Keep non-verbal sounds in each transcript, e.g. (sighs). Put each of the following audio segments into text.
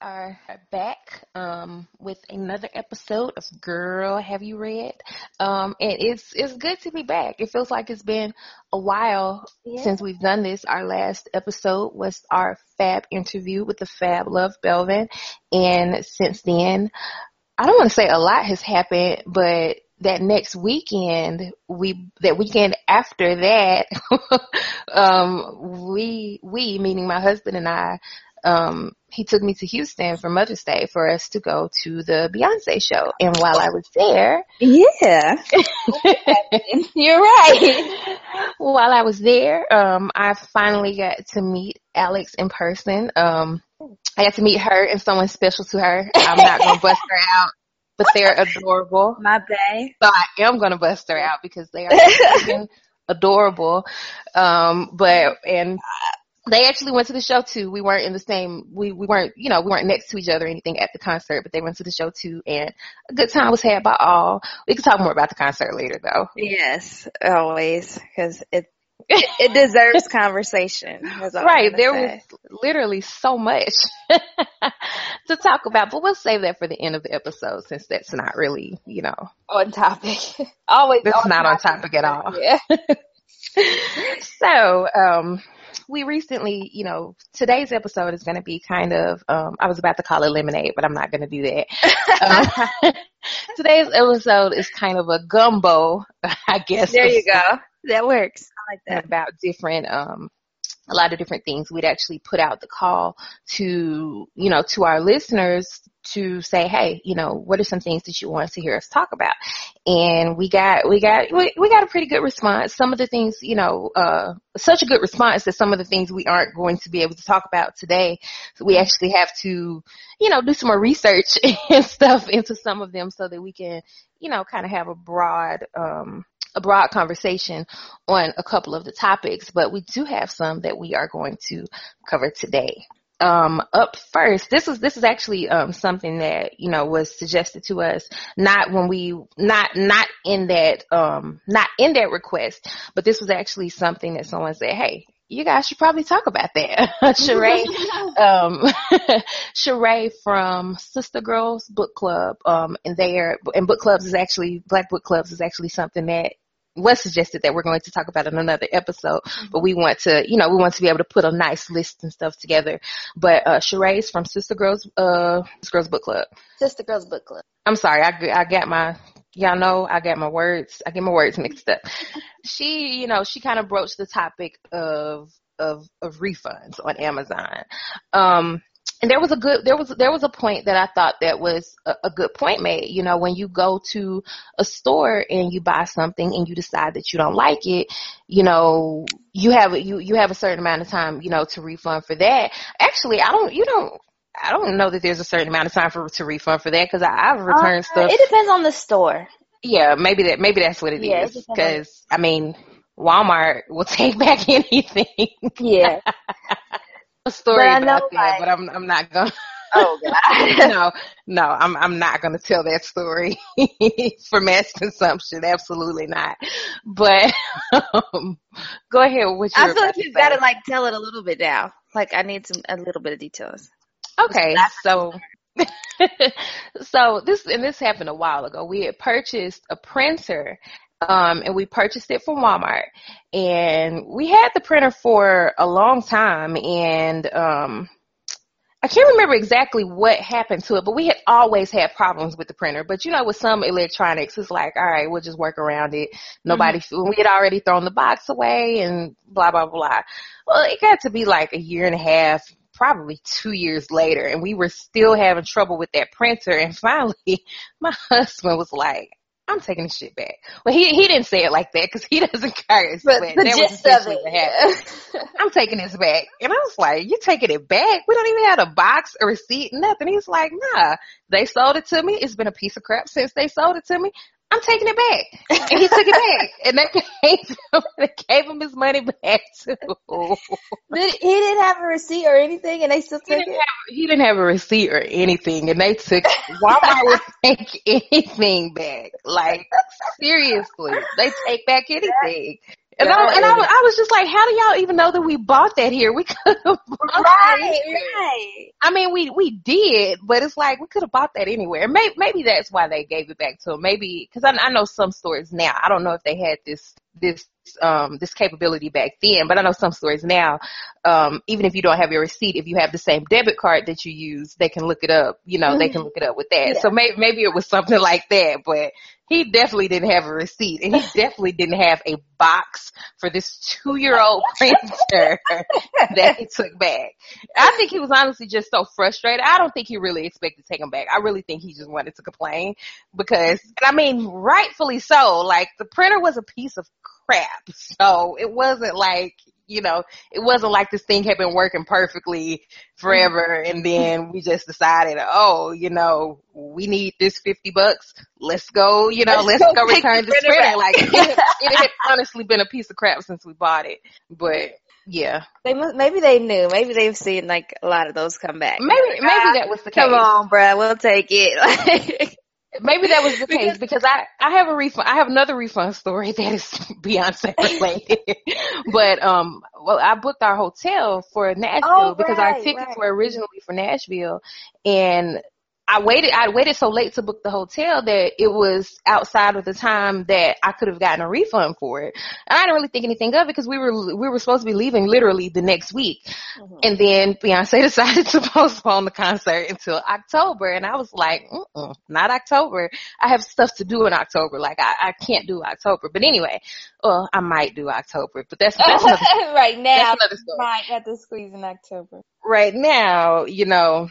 are back um, with another episode of Girl Have You Read? Um, and it's it's good to be back. It feels like it's been a while yeah. since we've done this. Our last episode was our Fab interview with the Fab Love Belvin, and since then, I don't want to say a lot has happened, but that next weekend, we that weekend after that, (laughs) um, we we meaning my husband and I um, he took me to Houston for Mother's Day for us to go to the Beyonce show. And while I was there, yeah, (laughs) you're right. while I was there, um, I finally got to meet Alex in person. Um, I got to meet her and someone special to her. I'm not gonna bust her out, but they're adorable. (laughs) My bae. So I am gonna bust her out because they are (laughs) adorable. Um, but and they actually went to the show too. We weren't in the same, we, we weren't, you know, we weren't next to each other or anything at the concert, but they went to the show too and a good time was had by all. We can talk more about the concert later though. Yes, always, cause it, it deserves (laughs) conversation. Right. There say. was literally so much (laughs) to talk about, but we'll save that for the end of the episode since that's not really, you know, on topic. (laughs) Always. That's not topic. on topic at all. Yeah. so, um, we recently, you know, today's episode is going to be kind of, um, I was about to call it lemonade, but I'm not going to do that. um, (laughs) today's episode is kind of a gumbo, (laughs) I guess. There you go. That works. I like that. About different, um, a lot of different things. We'd actually put out the call to, you know, to our listeners to say, hey, you know, what are some things that you want to hear us talk about? And we got, we got, we, we got a pretty good response. Some of the things, you know, uh, such a good response that some of the things we aren't going to be able to talk about today. So we actually have to, you know, do some more research (laughs) and stuff into some of them so that we can, you know, kind of have a broad, um, a broad conversation on a couple of the topics, but we do have some that we are going to cover today. Um, up first, this is this is actually um, something that you know was suggested to us not when we not not in that um, not in that request, but this was actually something that someone said, "Hey, you guys should probably talk about that." (laughs) Sheree, (laughs) um, (laughs) Sheree from Sister Girls Book Club, um, and there and book clubs is actually Black Book Clubs is actually something that was suggested that we're going to talk about in another episode, mm-hmm. but we want to, you know, we want to be able to put a nice list and stuff together. But, uh, Sheree's from Sister Girls, uh, Sister Girls Book Club. Sister Girls Book Club. I'm sorry. I, I got my, y'all know I got my words, I get my words mixed up. she, you know, she kind of broached the topic of, of, of refunds on Amazon. Um, and there was a good there was there was a point that I thought that was a, a, good point made. You know, when you go to a store and you buy something and you decide that you don't like it, you know, you have you you have a certain amount of time, you know, to refund for that. Actually, I don't you don't I don't know that there's a certain amount of time for to refund for that because I've returned uh, stuff. It depends on the store. Yeah, maybe that maybe that's what it yeah, is. Because I mean, Walmart will (laughs) take back anything. Yeah. (laughs) a story but about that, like, but I'm I'm not gonna. (laughs) Oh God. no, no, I'm I'm not gonna tell that story for mass consumption. Absolutely not. But um, go ahead. What I feel like you've gotta like tell it a little bit now. Like I need some a little bit of details. Okay, so. (laughs) so this and this happened a while ago. We had purchased a printer um, and we purchased it from Walmart. And we had the printer for a long time, and um, I can't remember exactly what happened to it, but we had always had problems with the printer. But you know, with some electronics, it's like, all right, we'll just work around it. Nobody, mm-hmm. we had already thrown the box away, and blah blah blah. Well, it got to be like a year and a half, probably two years later, and we were still having trouble with that printer. And (laughs) finally, my husband was like, I'm taking the shit back. Well, he he didn't say it like that because he (laughs) doesn't curse. But, but the that gist of it. I'm taking this back, and I was like, "You taking it back? We don't even have a box, a receipt, nothing." He's like, "Nah, they sold it to me. It's been a piece of crap since they sold it to me. I'm taking it back. And he took it back. (laughs) And they gave him, (laughs) they gave him his money back too. Did, he didn't have a receipt or anything and they still took he it? Have, he didn't have a receipt or anything and they took, (laughs) Walmart would take anything back. Like, seriously. They take back anything. And, I, and I, was, I was just like, how do y'all even know that we bought that here? We (laughs) could have bought right, right. I mean, we we did, but it's like we could have bought that anywhere. Maybe maybe that's why they gave it back to him. Maybe because I, I know some stores now. I don't know if they had this this um this capability back then, but I know some stores now. Um, even if you don't have your receipt, if you have the same debit card that you use, they can look it up. You know, mm-hmm. they can look it up with that. Yeah. So maybe maybe it was something (laughs) like that, but he definitely didn't have a receipt and he (laughs) definitely didn't have a box for this two year old (laughs) printer that he took back. I think he was honestly just so frustrated. I don't think he really expected to take him back. I really think he just wanted to complain because, and I mean, rightfully so, like the printer was a piece of crap. So it wasn't like, you know, it wasn't like this thing had been working perfectly forever and then we just decided, oh, you know, we need this 50 bucks. Let's go, you know, let's, let's go, go return this printer. Like it, (laughs) it had honestly been a piece of crap since we bought it, but yeah. They must, maybe they knew. Maybe they've seen like a lot of those come back. Maybe, maybe ah, that was the case. Come on, bruh, we'll take it. (laughs) Maybe that was the because, (laughs) case because I I have a refund. I have another refund story (laughs) that is Beyonce related. (laughs) but um, well, I booked our hotel for Nashville oh, because right, our tickets right. were originally for Nashville, and I waited, I waited so late to book the hotel that it was outside of the time that I could have gotten a refund for it. And I didn't really think anything of it because we were, we were supposed to be leaving literally the next week. Mm-hmm. And then Beyonce (laughs) decided to postpone the concert until October. And I was like, not October. I have stuff to do in October. Like I, I can't do October. But anyway, well, I might do October, but that's, that's another, (laughs) right now. That's another story. Might have to squeeze in October. Right now, you know,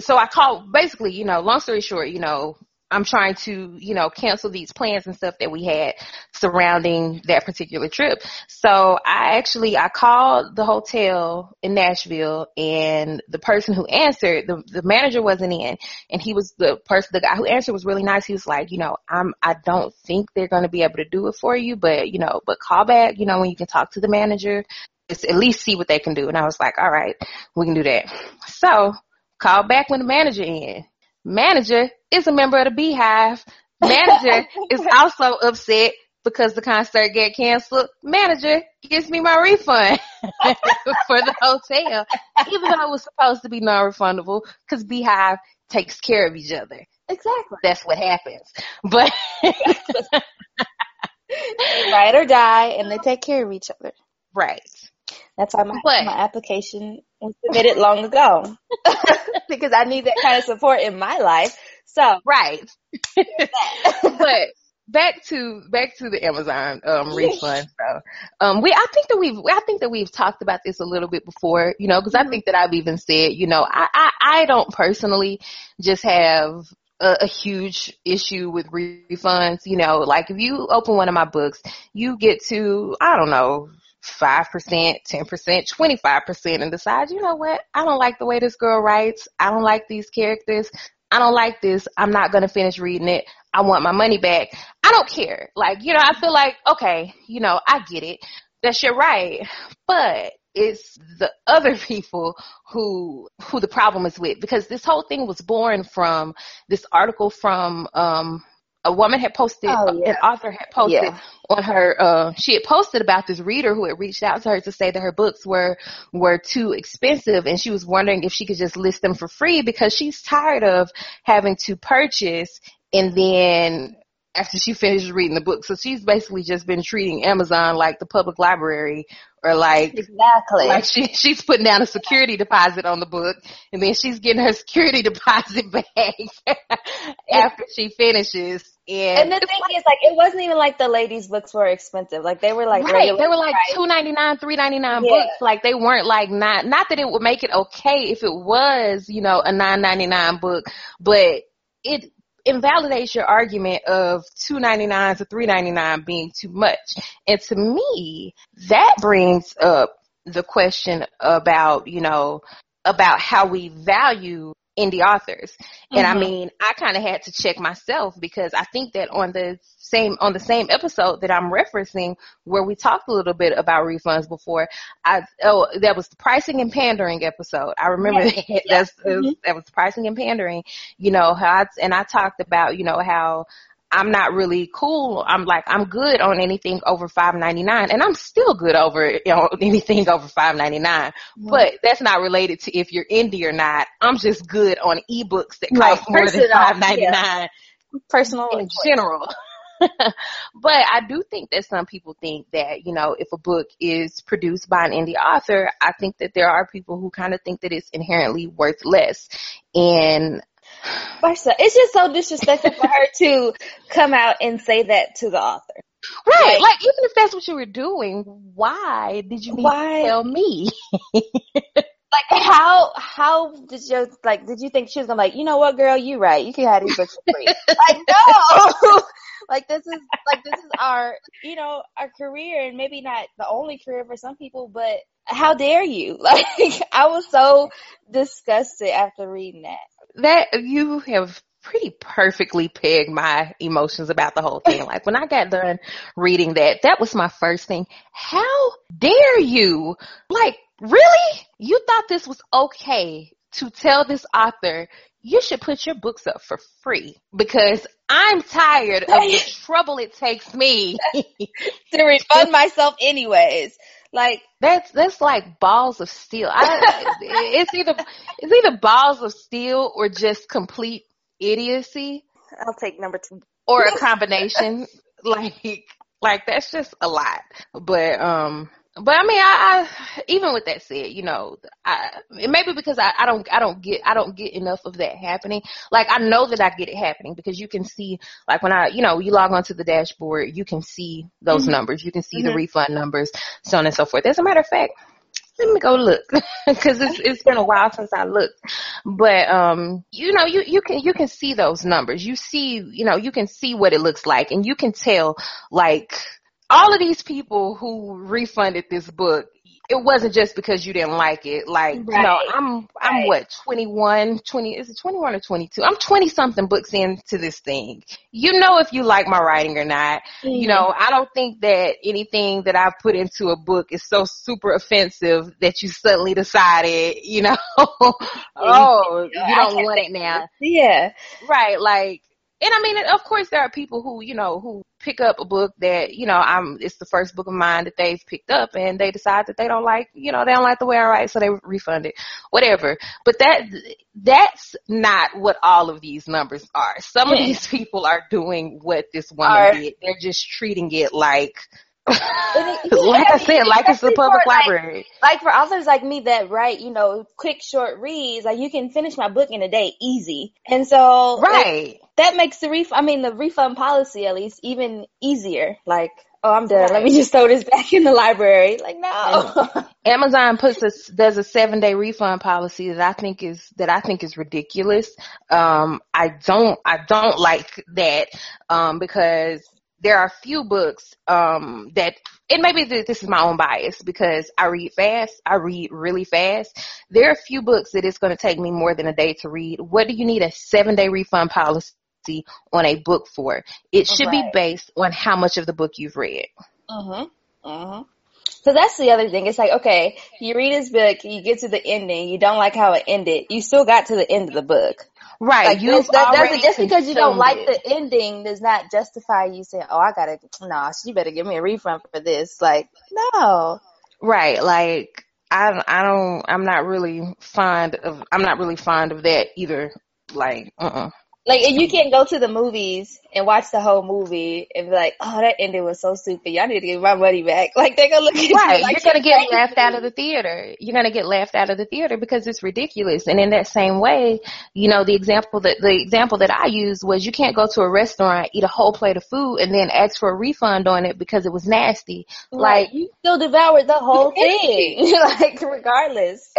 so I called basically, you know, long story short, you know, I'm trying to, you know, cancel these plans and stuff that we had surrounding that particular trip. So I actually, I called the hotel in Nashville and the person who answered, the, the manager wasn't in and he was the person, the guy who answered was really nice. He was like, you know, I'm, I don't think they're going to be able to do it for you, but, you know, but call back, you know, when you can talk to the manager, Just at least see what they can do. And I was like, all right, we can do that. So Call back when the manager in. Manager is a member of the BeyHive. Manager (laughs) is also upset because the concert got canceled. Manager gives me my refund (laughs) for the hotel, even though it was supposed to be non-refundable because BeyHive takes care of each other. Exactly. That's what happens. But (laughs) ride or die, and they take care of each other. Right. That's why my, my application was submitted long ago. (laughs) because I need that kind of support in my life. So Right. (laughs) but back to back to the Amazon um refund. (laughs) So um we I think that we've I think that we've talked about this a little bit before, you know, because I mm-hmm. think that I've even said, you know, I, I I don't personally just have a, a, huge issue with refunds. You know, like if you open one of my books, you get to, I don't know, 5%, 10%, 25% and decide, you know what? I don't like the way this girl writes. I don't like these characters. I don't like this. I'm not going to finish reading it. I want my money back. I don't care. Like, you know, I feel like, okay, you know, I get it. That's your right. But it's the (laughs) other people who who the problem is with because this whole thing was born from this article from um a woman had posted, oh, yeah. an author had posted yeah. on her, uh, she had posted about this reader who had reached out to her to say that her books were, were too expensive and she was wondering if she could just list them for free because she's tired of having to purchase and then after she finishes reading the book. So she's basically just been treating Amazon like the public library or like exactly. like she she's putting down a security deposit on the book and then she's getting her security (laughs) deposit back (laughs) after she finishes. And, and the thing like, is like it wasn't even like the ladies books were expensive. Like they were like right. they were like two ninety nine three ninety nine yeah. books. Like they weren't like not not that it would make it okay if it was you know a nine ninety nine book but it invalidates your argument of two ninety nine to three ninety nine being too much. And to me, that brings up the question about, you know, about how we value indie authors. And mm-hmm. I mean, I kind of had to check myself because I think that on the same, on the same episode that I'm referencing where we talked a little bit about refunds before, I, oh, that was the pricing and pandering episode. I remember yeah. that, (laughs) that's, mm-hmm. that was pricing and pandering, you know, how I, and I talked about, you know, how I'm not really cool. I'm like, I'm good on anything over five ninety nine, and I'm still good over you know (laughs) anything over five ninety nine. Mm-hmm. But that's not related to if you're indie or not. I'm just good on ebooks that cost right. more than five ninety nine. Yeah. Personal in general. (laughs) but I do think that some people think that, you know, if a book is produced by an indie author, I think that there are people who kind of think that it's inherently worth less. And Barca, it's just so disrespectful for her to come out and say that to the author. Right. Like, like, even if that's what you were doing, why did you need why? to tell me? (laughs) like how how did you like did you think she was gonna like, you know what girl, you right, you can have these books for free. like no (laughs) like this is like this is our you know, our career and maybe not the only career for some people, but how dare you? (laughs) Like I was so disgusted after reading that that you have pretty perfectly pegged my emotions about the whole thing. Like when I got done reading that, that was my first thing. How dare you? Like, really? You thought this was okay to tell this author you should put your books up for free because I'm tired of the trouble it takes me (laughs) to refund myself anyways. Like that's that's like balls of steel. I, (laughs) it's either it's either balls of steel or just complete idiocy. I'll take number two. Or a combination. (laughs) like like that's just a lot. But um but I mean, I, I even with that said, you know, I maybe because I, I don't I don't get I don't get enough of that happening. Like I know that I get it happening because you can see like when I you know you log onto the dashboard, you can see those mm-hmm. numbers, you can see mm-hmm. the refund numbers, so on and so forth. As a matter of fact, let me go look (laughs) because it's it's been a while since I looked. But um, you know, you you can you can see those numbers. You see, you know, you can see what it looks like, and you can tell like all of these people who refunded this book, it wasn't just because you didn't like it. Like, right. you know, I'm, I'm right. what, 21, 20, is it 21 or 22? I'm 20 something books into this thing. You know if you like my writing or not. Mm-hmm. You know, I don't think that anything that I put into a book is so super offensive that you suddenly decided, you know, (laughs) oh, you don't want it now. Yeah. Right. Like, and I mean, of course, there are people who, you know, who pick up a book that, you know, I'm, it's the first book of mine that they've picked up and they decide that they don't like, you know, they don't like the way I write, so they refund it, whatever. But that, that's not what all of these numbers are. Some of these people are doing what this woman are, did. They're just treating it like, (laughs) like I said, like it's the public for, library. Like, like, for authors like me that write, you know, quick short reads, like you can finish my book in a day easy. And so Right. That makes the ref I mean the refund policy at least even easier. Like, oh I'm done. Right. Let me just throw this (laughs) back in the library. Like no. Amazon puts a does a seven day refund policy that I think is that I think is ridiculous. Um I don't I don't like that um because there are a few books um, that and maybe this is my own bias because I read fast. I read really fast. There are a few books that it's going to take me more than a day to read. What do you need a seven day refund policy on a book for? It should be based on how much of the book you've read. Mhm. Mhm. So that's the other thing. It's like, okay, you read his book, you get to the ending, you don't like how it ended. You still got to the end of the book. Right. Like you that doesn't just because you don't like the ending does not justify you saying, "Oh, I gotta nah, she better give me a refund for this." Like, no. Right. Like I I don't I'm not really fond of I'm not really fond of that either. Like, uh uh-uh. Like you can't go to the movies and watch the whole movie and be like, "Oh, that ending was so stupid. Y'all need to get my money back." (laughs) Like they're gonna look at right. you like you're gonna get laughed out of the theater. You're gonna get laughed out of the theater because it's ridiculous. And in that same way, you know, the example that the example that I used was you can't go to a restaurant, eat a whole plate of food, and then ask for a refund on it because it was nasty. Right. Like you still devoured the whole (laughs) thing, (laughs) like regardless.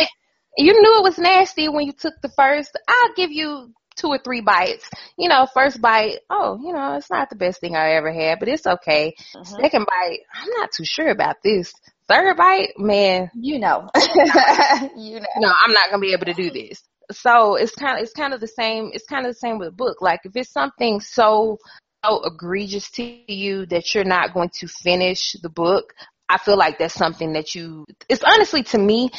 You knew it was nasty when you took the first. I'll give you two or three bites. You know, first bite, oh, you know, it's not the best thing I ever had, but it's okay. Mm-hmm. Second bite, I'm not too sure about this. Third bite, man, you know, (laughs) you know, no, I'm not gonna be able to do this. So it's kind of it's kind of the same. It's kind of the same with a book. Like if it's something so so egregious to you that you're not going to finish the book, I feel like that's something that you, it's honestly to me,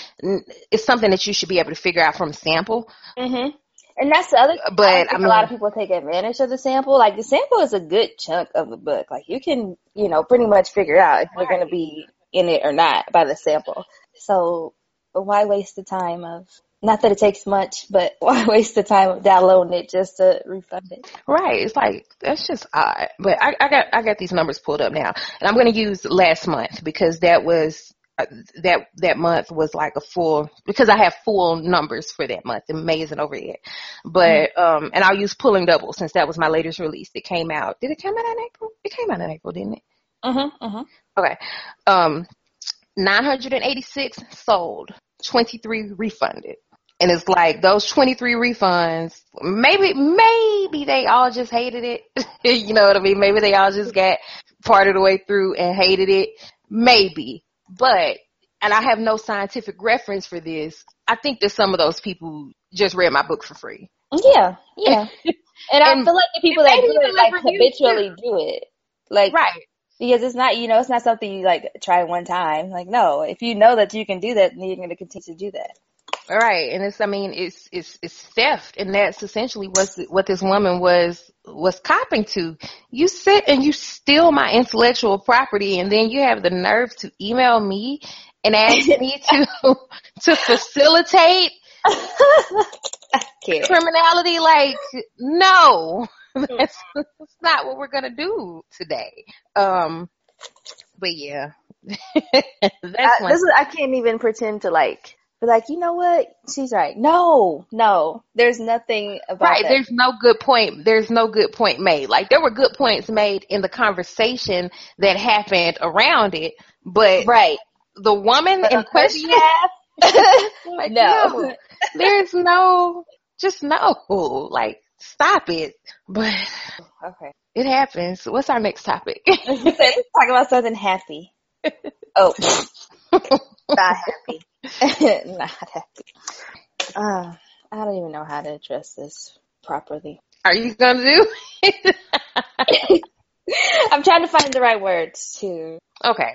it's something that you should be able to figure out from a sample. Mm-hmm. And that's the other. But I, I mean- a lot of people take advantage of the sample. Like the sample is a good chunk of the book. Like you can, you know, pretty much figure out if you're going to be in it or not by the sample. So why waste the time of? Not that it takes much, but (laughs) why waste the time of downloading it just to refund it? Right. It's like that's just odd. But I, I got I got these numbers pulled up now, and I'm going to use last month because that was that that month was like a full because I have full numbers for that month. Amazing over it. But um, and I'll use pulling double since that was my latest release. It came out. Did it come out in April? It came out in April, didn't it? Mm-hmm. Mm-hmm. Okay. Um, 986 sold, 23 refunded. And it's like those 23 refunds, maybe, maybe they all just hated it. (laughs) you know what I mean? Maybe they all just got part of the way through and hated it. Maybe. But, and I have no scientific reference for this. I think that some of those people just read my book for free. Yeah, yeah. And, (laughs) I feel like the people that do it like habitually do it. Like Right. because it's not you know, it's not something you like try one time. Like no, if you know that you can do that, then you're gonna continue to do that. Right, and it's I mean it's it's it's theft, and that's essentially what what this woman was was copping to. You sit and you steal my intellectual property, and then you have the nerve to email me and ask me (laughs) to to facilitate criminality. Like, no, that's, that's not what we're gonna do today. Um, but yeah, (laughs) that's I, one. is, I can't even pretend to like be like, you know what? She's right. No, no. There's nothing about Right. that. There's no good point. There's no good point made. Like there were good points made in the conversation that happened around it, but right. the woman But in question, (laughs) like, no. no, there's no, just no, like stop it. But Okay. it happens. What's our next topic? (laughs) Let's talk about something happy. Oh, (laughs) not happy. (laughs) not happy. Uh, I don't even know how to address this properly. Are you gonna do? (laughs) I'm trying to find the right words to okay,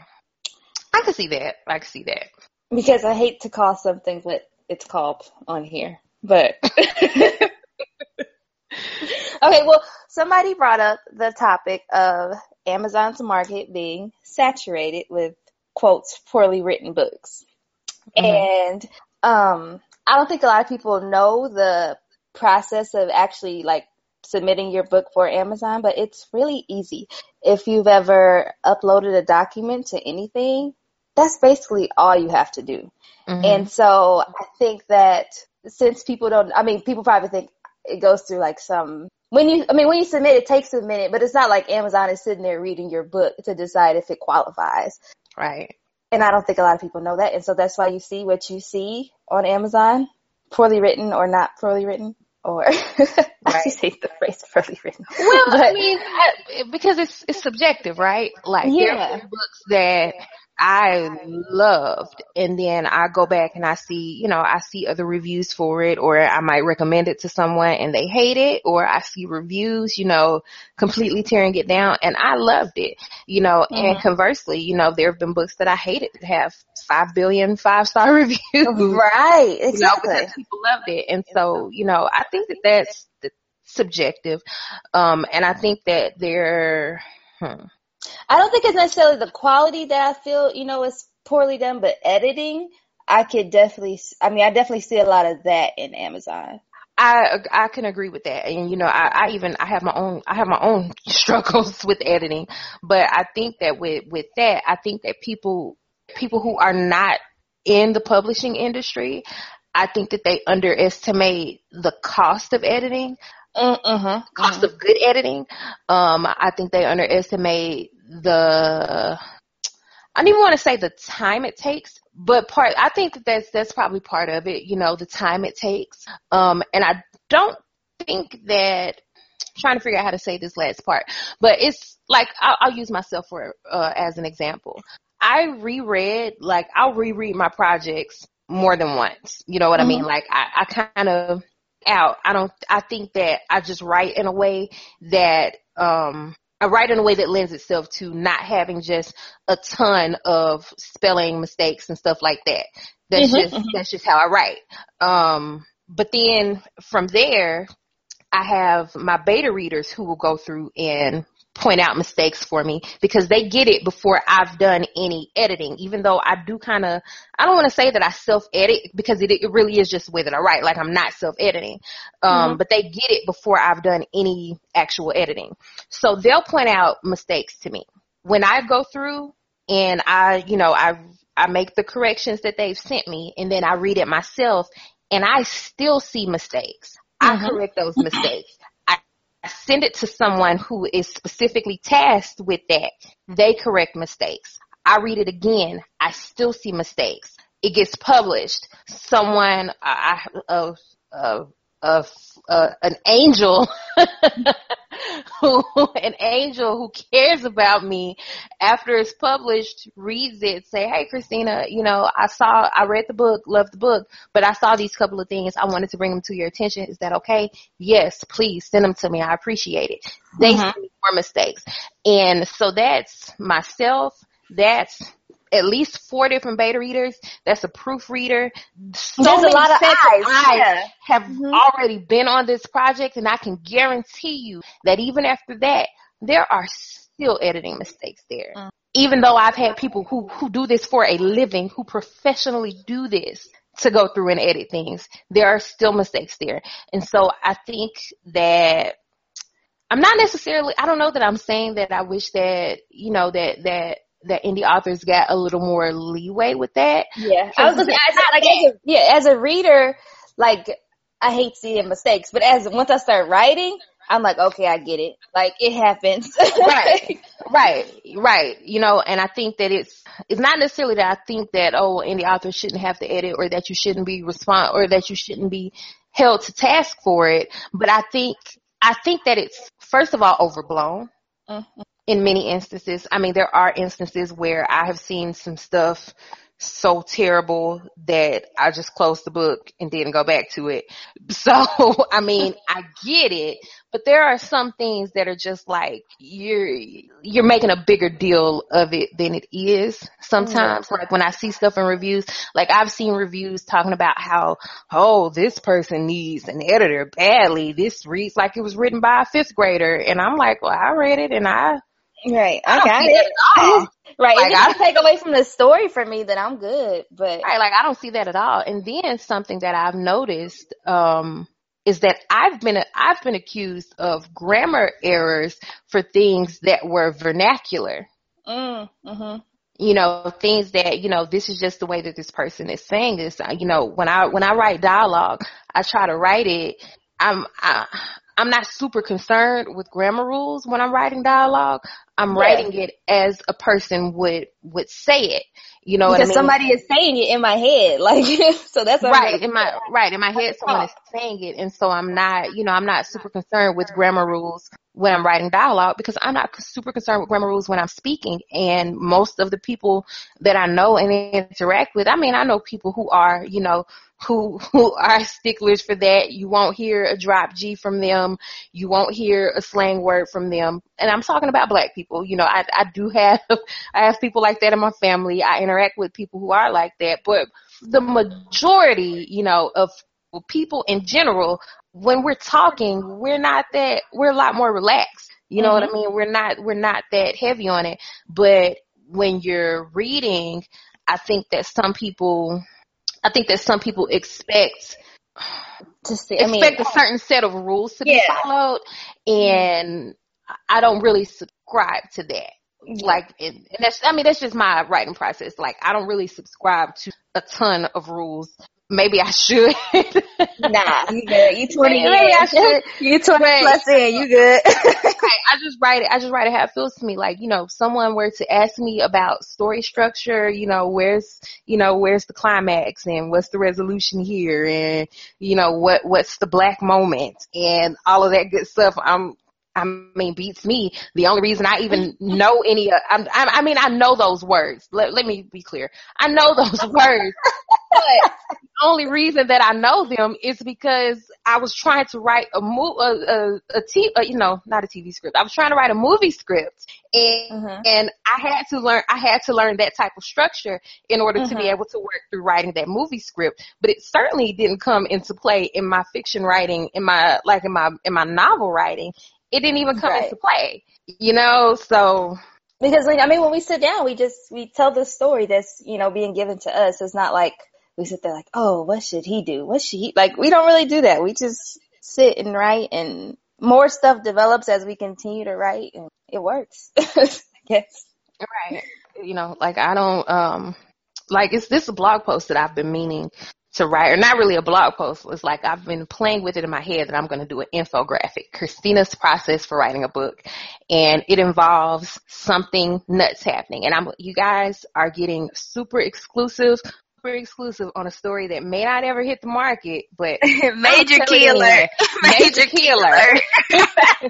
I can see that. I can see that. because I hate to call something what it's called on here. But (laughs) okay, well, somebody brought up the topic of Amazon's market being saturated with quotes poorly written books, and um, I don't think a lot of people know the process of actually like submitting your book for Amazon, but it's really easy. If you've ever uploaded a document to anything, that's basically all you have to do. Mhm. And so I think that since people don't, I mean, people probably think it goes through like some, when you, I mean, when you submit, it takes a minute, but it's not like Amazon is sitting there reading your book to decide if it qualifies. right. And I don't think a lot of people know that. And so that's why you see what you see on Amazon, poorly written or not poorly written. Or I just hate the phrase poorly written. Well, I mean, I, because it's it's subjective, right? Like there Yeah. are books that I loved, and then I go back and I see, you know, I see other reviews for it, or I might recommend it to someone and they hate it, or I see reviews, you know, completely tearing it down, and I loved it, you know. And conversely, you know, there have been books that I hated that have five billion five star (laughs) reviews, right, you know, exactly. because people loved it. And so, you know, I think that that's subjective. Um, and I think that they're, hmm, I don't think it's necessarily the quality that I feel, you know, is poorly done, but editing, I could definitely, I mean, I definitely see a lot of that in Amazon. I, I can agree with that. And, you know, I, I even, I have my own, I have my own (laughs) struggles with editing, but I think that with, with that, I think that people, people who are not in the publishing industry, I think that they underestimate the cost of editing. Mm-hmm. cost of good editing. Um, I think they underestimate the. I don't even want to say the time it takes, but part. I think that that's that's probably part of it. You know, the time it takes. Um, and I don't think that. I'm trying to figure out how to say this last part, but it's like I'll, I'll use myself for uh, as an example. I reread like I'll reread my projects more than once. You know what I mean? Like I, I kind of out. I don't, I think that I just write in a way that, um, I write in a way that lends itself to not having just a ton of spelling mistakes and stuff like that. That's Mhm, just, that's just how I write. Um, but then from there, I have my beta readers who will go through and point out mistakes for me because they get it before I've done any editing. Even though I do kind of, I don't want to say that I self edit because it, it really is just with it. All right, like I'm not self editing, um, mm-hmm. but they get it before I've done any actual editing. So they'll point out mistakes to me when I go through and I, you know, I I make the corrections that they've sent me, and then I read it myself, and I still see mistakes. Mm-hmm. I correct those mistakes. Send it to someone who is specifically tasked with that. They correct mistakes. I read it again. I still see mistakes. It gets published. Someone, I, uh, uh, uh, an angel (laughs) who (laughs) an angel who cares about me after it's published reads it say hey christina you know i saw i read the book loved the book but i saw these couple of things. I wanted to bring them to your attention. Is that okay? Yes please send them to me. I appreciate it. They mm-hmm. see more mistakes. And so that's myself. That's at least four different beta readers. That's a proofreader. So There's many a lot of eyes, eyes yeah. have mm-hmm. already been on this project, and I can guarantee you that even after that, there are still editing mistakes there. Mm. Even though I've had people who who do this for a living, who professionally do this to go through and edit things, there are still mistakes there. And so I think that I'm not necessarily I don't know that I'm saying that I wish that, you know, that that that indie authors got a little more leeway with that. Yeah, I was looking as, like as a, yeah as a reader, like I hate seeing mistakes, but as once I start writing, I'm like, okay, I get it. Like it happens. right, (laughs) right, right. You know, and I think that it's it's not necessarily that I think that oh, indie authors shouldn't have to edit or that you shouldn't be respond or that you shouldn't be held to task for it, but I think I think that it's first of all overblown. Mm-hmm in many instances. I mean, there are instances where I have seen some stuff so terrible that I just closed the book and didn't go back to it. (laughs) So, I mean, I get it, but there are some things that are just like you're you're making a bigger deal of it than it is sometimes. Mm-hmm. Like when I see stuff in reviews, like I've seen reviews talking about how, oh, this person needs an editor badly. This reads like it was written by a fifth grader. And I'm like, well, I read it and I Right. I, I got it. right. Like, if you I, take away from the story for me, then I'm good. But right, like I don't see that at all. And then something that I've noticed, um, is that I've been I've been accused of grammar errors for things that were vernacular. Mm, hmm You know, things that you know. This is just the way that this person is saying this. You know, when I when I write dialogue, I try to write it. I'm I, I'm not super concerned with grammar rules when I'm writing dialogue. I'm yeah. writing it as a person would would say it. You know because what I mean? somebody is saying it in my head, (laughs) like so that's right in my right in my head. Someone is saying it, and so I'm not, you know, I'm not super concerned with grammar rules when I'm writing dialogue because I'm not super concerned with grammar rules when I'm speaking. And most of the people that I know and interact with, I mean, I know people who are, you know, who (laughs) who are sticklers for that. You won't hear a drop G from them. You won't hear a slang word from them. And I'm talking about black people. You know, I I do have (laughs) I have people like that in my family. I interact with people who are like that, but the majority, you know, of people in general, when we're talking, we're not that we're a lot more relaxed. You know mm-hmm. what I mm-hmm. mean? We're not we're not that heavy on it. But when you're reading, I think that some people I think that some people expect to see, I expect mean, a certain set of rules to yeah. be followed, and I don't really subscribe to that. Like, and that's I mean that's just my writing process. Like, I don't really subscribe to a ton of rules maybe I should. nah, you (laughs) good. You twenty. Maybe, maybe I should. (laughs) You twenty but, plus in. You good. (laughs) I just write it. I just write it how it feels to me. Like you know, someone were to ask me about story structure. You know, where's you know where's the climax and what's the resolution here and you know what what's the black moment and all of that good stuff. I'm I mean, beats me. The only reason I even know any, uh, I, I mean, I know those words. Let, let me be clear. I know those (laughs) words, but the only reason that I know them is because I was trying to write a mo- a, a, a t- a, you know, not a TV script. I was trying to write a movie script and, mm-hmm. and I had to learn, I had to learn that type of structure in order mm-hmm. to be mm-hmm. able to work through writing that movie script. But it certainly didn't come into play in my fiction writing, in my, like in my, in my novel writing. It didn't even come right. into play, you know, so. Because I mean, when we sit down, we just, we tell the story that's, you know, being given to us. It's not like, we sit there like, oh, what should he do? What should he, like, we don't really do that. We just sit and write and more stuff develops as we continue to write and it works, (laughs) I guess. Right. You know, like I don't, um, like it's this blog post that I've been meaning to write, or not really a blog post. It's like I've been playing with it in my head that I'm going to do an infographic, Christina's process for writing a book. And it involves something nuts happening. And I'm, you guys are getting super exclusive super exclusive on a story that may not ever hit the market, but (laughs) (laughs) major killer, major killer. (laughs)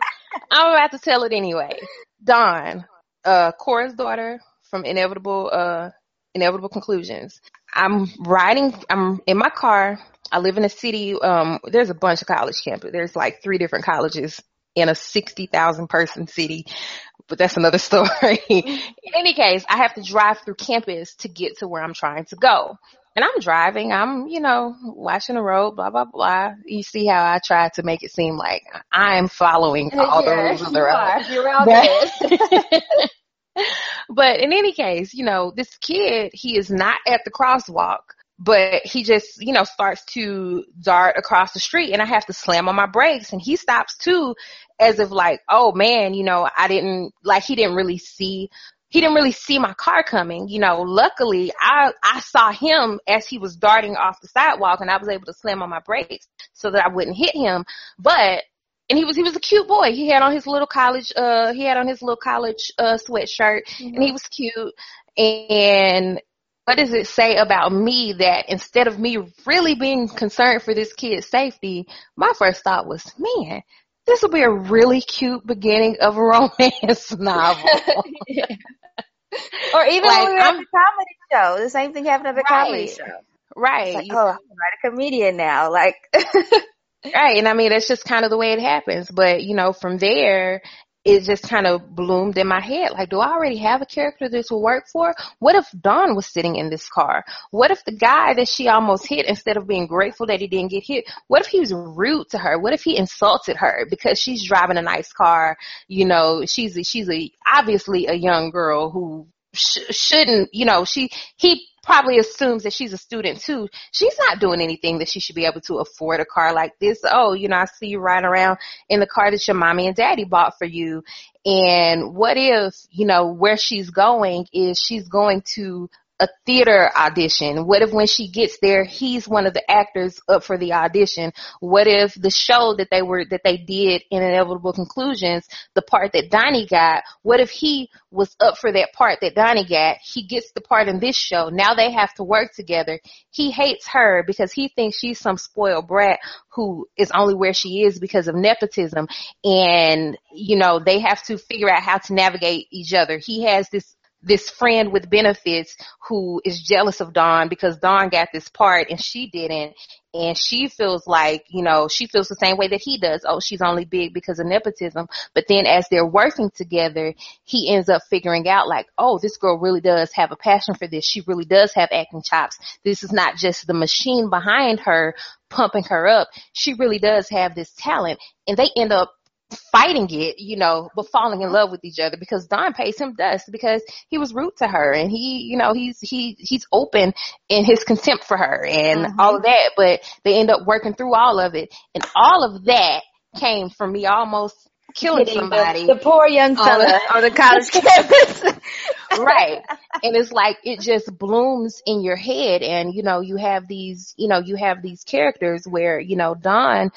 I'm about to tell it anyway. Dawn, uh, Cora's daughter from Inevitable, uh, Inevitable Conclusions. I'm riding, I'm in my car. I live in a city, um, there's a bunch of college campuses. There's like three different colleges in a 60,000 person city, but that's another (laughs) story. in any case, I have to drive through campus to get to where I'm trying to go. And I'm driving, I'm, you know, watching the road, blah, blah, blah. You see how I try to make it seem like I'm following all the rules of the road. You're all but, (laughs) but in any case, you know, this kid, he is not at the crosswalk but he just, you know, starts to dart across the street and I have to slam on my brakes and he stops too as if like, oh man, you know, I didn't, like he didn't really see, he didn't really see my car coming. You know, luckily I, I saw him as he was darting off the sidewalk and I was able to slam on my brakes so that I wouldn't hit him. But and he was he was a cute boy. He had on his little college uh he had on his little college uh sweatshirt mm-hmm. and he was cute and what does it say about me that instead of me really being concerned for this kid's safety, my first thought was, man, this will be a really cute beginning of a (laughs) romance novel. yeah. Or even like, when we were at the comedy show, the same thing happened at the right, comedy show. Right. Like, oh, I'm a comedian now. Like, (laughs) right. And I mean, that's just kind of the way it happens. But, you know, from there, it just kind of bloomed in my head. Like, do I already have a character this will work for? What if Dawn was sitting in this car? What if the guy that she almost hit, instead of being grateful that he didn't get hit, what if he was rude to her? What if he insulted her because she's driving a nice car? You know, she's a, she's a obviously a young girl who sh- shouldn't, you know, she he probably assumes that she's a student too. She's not doing anything that she should be able to afford a car like this. Oh, you know, I see you riding around in the car that your mommy and daddy bought for you. And what if, you know, where she's going is she's going to a theater audition? What if when she gets there, he's one of the actors up for the audition? What if the show that they were, that they did in Inevitable Conclusions, the part that Donnie got, what if he was up for that part that Donnie got? He gets the part in this show. Now they have to work together. He hates her because he thinks she's some spoiled brat who is only where she is because of nepotism. And, you know, they have to figure out how to navigate each other. He has this this friend with benefits who is jealous of Dawn because Dawn got this part and she didn't. And she feels like, you know, she feels the same way that he does. Oh, she's only big because of nepotism. But then as they're working together, he ends up figuring out like, oh, this girl really does have a passion for this. She really does have acting chops. This is not just the machine behind her pumping her up. She really does have this talent. And they end up fighting it, you know, but falling in love with each other because Dawn pays him dust because he was rude to her and he, you know, he's, he, he's open in his contempt for her and mm-hmm. all of that, but they end up working through all of it. And all of that came from me almost killing somebody. The, the, poor young fella on the, (laughs) college campus. (laughs) right. And it's (laughs) like, it just blooms in your head and, you know, you have these, you know, you have these characters where, you know, Dawn,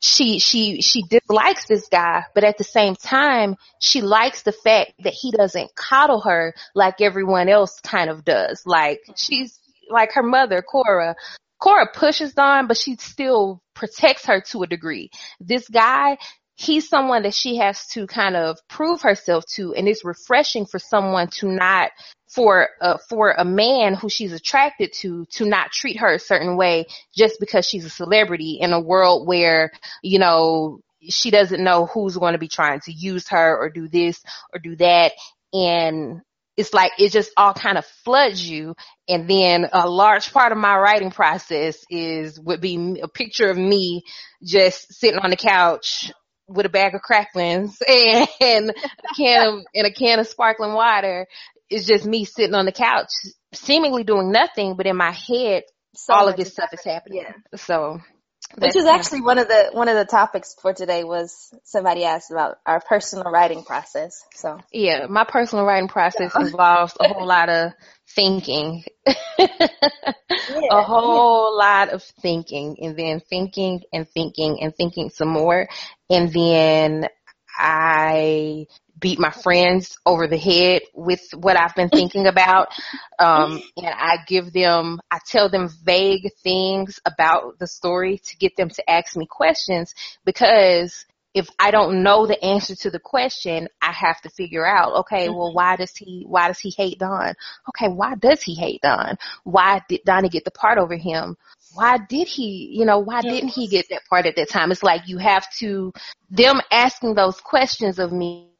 she she she dislikes this guy, but at the same time, she likes the fact that he doesn't coddle her like everyone else kind of does. Like mm-hmm. she's like her mother, Cora. Cora pushes Dawn, but she still protects her to a degree. This guy, he's someone that she has to kind of prove herself to and it's refreshing for someone to not for uh, for a man who she's attracted to to not treat her a certain way just because she's a celebrity in a world where you know she doesn't know who's going to be trying to use her or do this or do that. And it's like it just all kind of floods you. And then a large part of my writing process is would be a picture of me just sitting on the couch with a bag of cracklings and, (laughs) and a can of and a can of sparkling water it's just me sitting on the couch, seemingly doing nothing, but in my head, so all of this stuff is happening. Yeah. So, which is actually one of the one of the topics for today was somebody asked about our personal writing process. So yeah, my personal writing process involves a whole (laughs) lot of thinking, yeah. a whole yeah. lot of thinking, and then thinking and thinking and thinking some more, and then I beat my friends over the head with what I've been (laughs) thinking about. Um, and I give them, I tell them vague things about the story to get them to ask me questions because if I don't know the answer to the question, I have to figure out, okay, well, mm-hmm. why does he, why does he hate Dawn? Okay, why does he hate Dawn? Why did Donnie get the part over him? Why did he, you know, why didn't he get that part at that time? It's like you have to, them asking those questions of me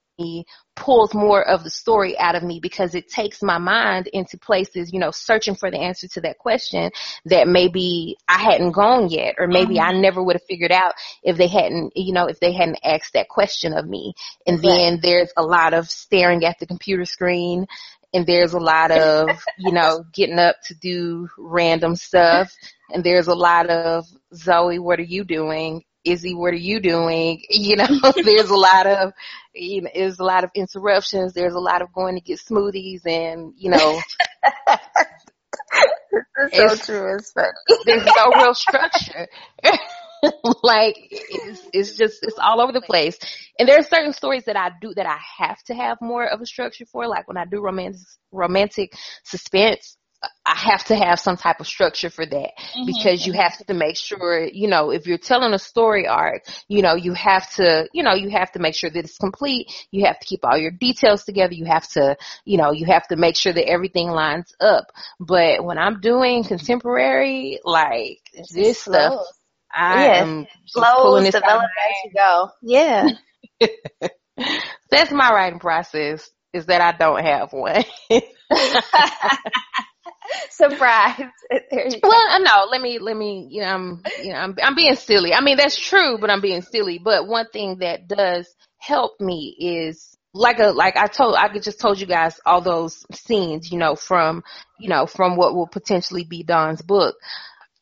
pulls more of the story out of me because it takes my mind into places, you know, searching for the answer to that question that maybe I hadn't gone yet or maybe mm-hmm. I never would have figured out if they hadn't, you know, if they hadn't asked that question of me. And right. then there's a lot of staring at the computer screen and there's a lot of, you know, getting up to do random stuff and there's a lot of Zoe, what are you doing? Izzy, what are you doing? (laughs) You know, (laughs) there's a lot of, you know, there's a lot of interruptions. There's a lot of going to get smoothies and, you know. (laughs) it's so true. It's funny. there's no real structure. (laughs) like it's it's just it's all over the place. And there are certain stories that I do that I have to have more of a structure for. Like when I do romantic romantic suspense, I have to have some type of structure for that mm-hmm. because you have to make sure, you know, if you're telling a story arc, you know, you have to, you know, you have to make sure that it's complete. You have to keep all your details together. You have to, you know, you have to make sure that everything lines up. But when I'm doing contemporary, like it's this stuff, I yeah. am flows develop as you go. Yeah. (laughs) That's my writing process is that I don't have one. (laughs) Surprise! (laughs) well, no, let me let me you know I'm you know I'm I'm being silly. I mean that's true, but I'm being silly. But one thing that does help me is like a like I told I just told you guys all those scenes, you know, from you know from what will potentially be Dawn's book.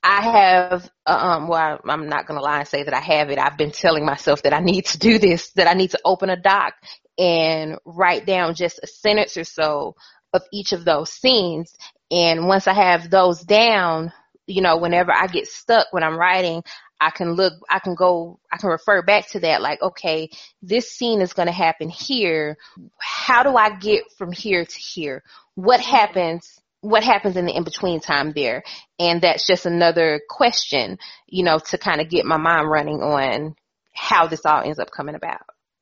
I have, um, well, I, I'm not going to lie and say that I have it. I've been telling myself that I need to do this, that I need to open a doc and write down just a sentence or so of each of those scenes and once I have those down, you know, whenever I get stuck when I'm writing, I can look, I can go, I can refer back to that like, okay, this scene is going to happen here. How do I get from here to here? What happens? What happens in the in-between time there? And that's just another question, you know, to kind of get my mind running on how this all ends up coming about.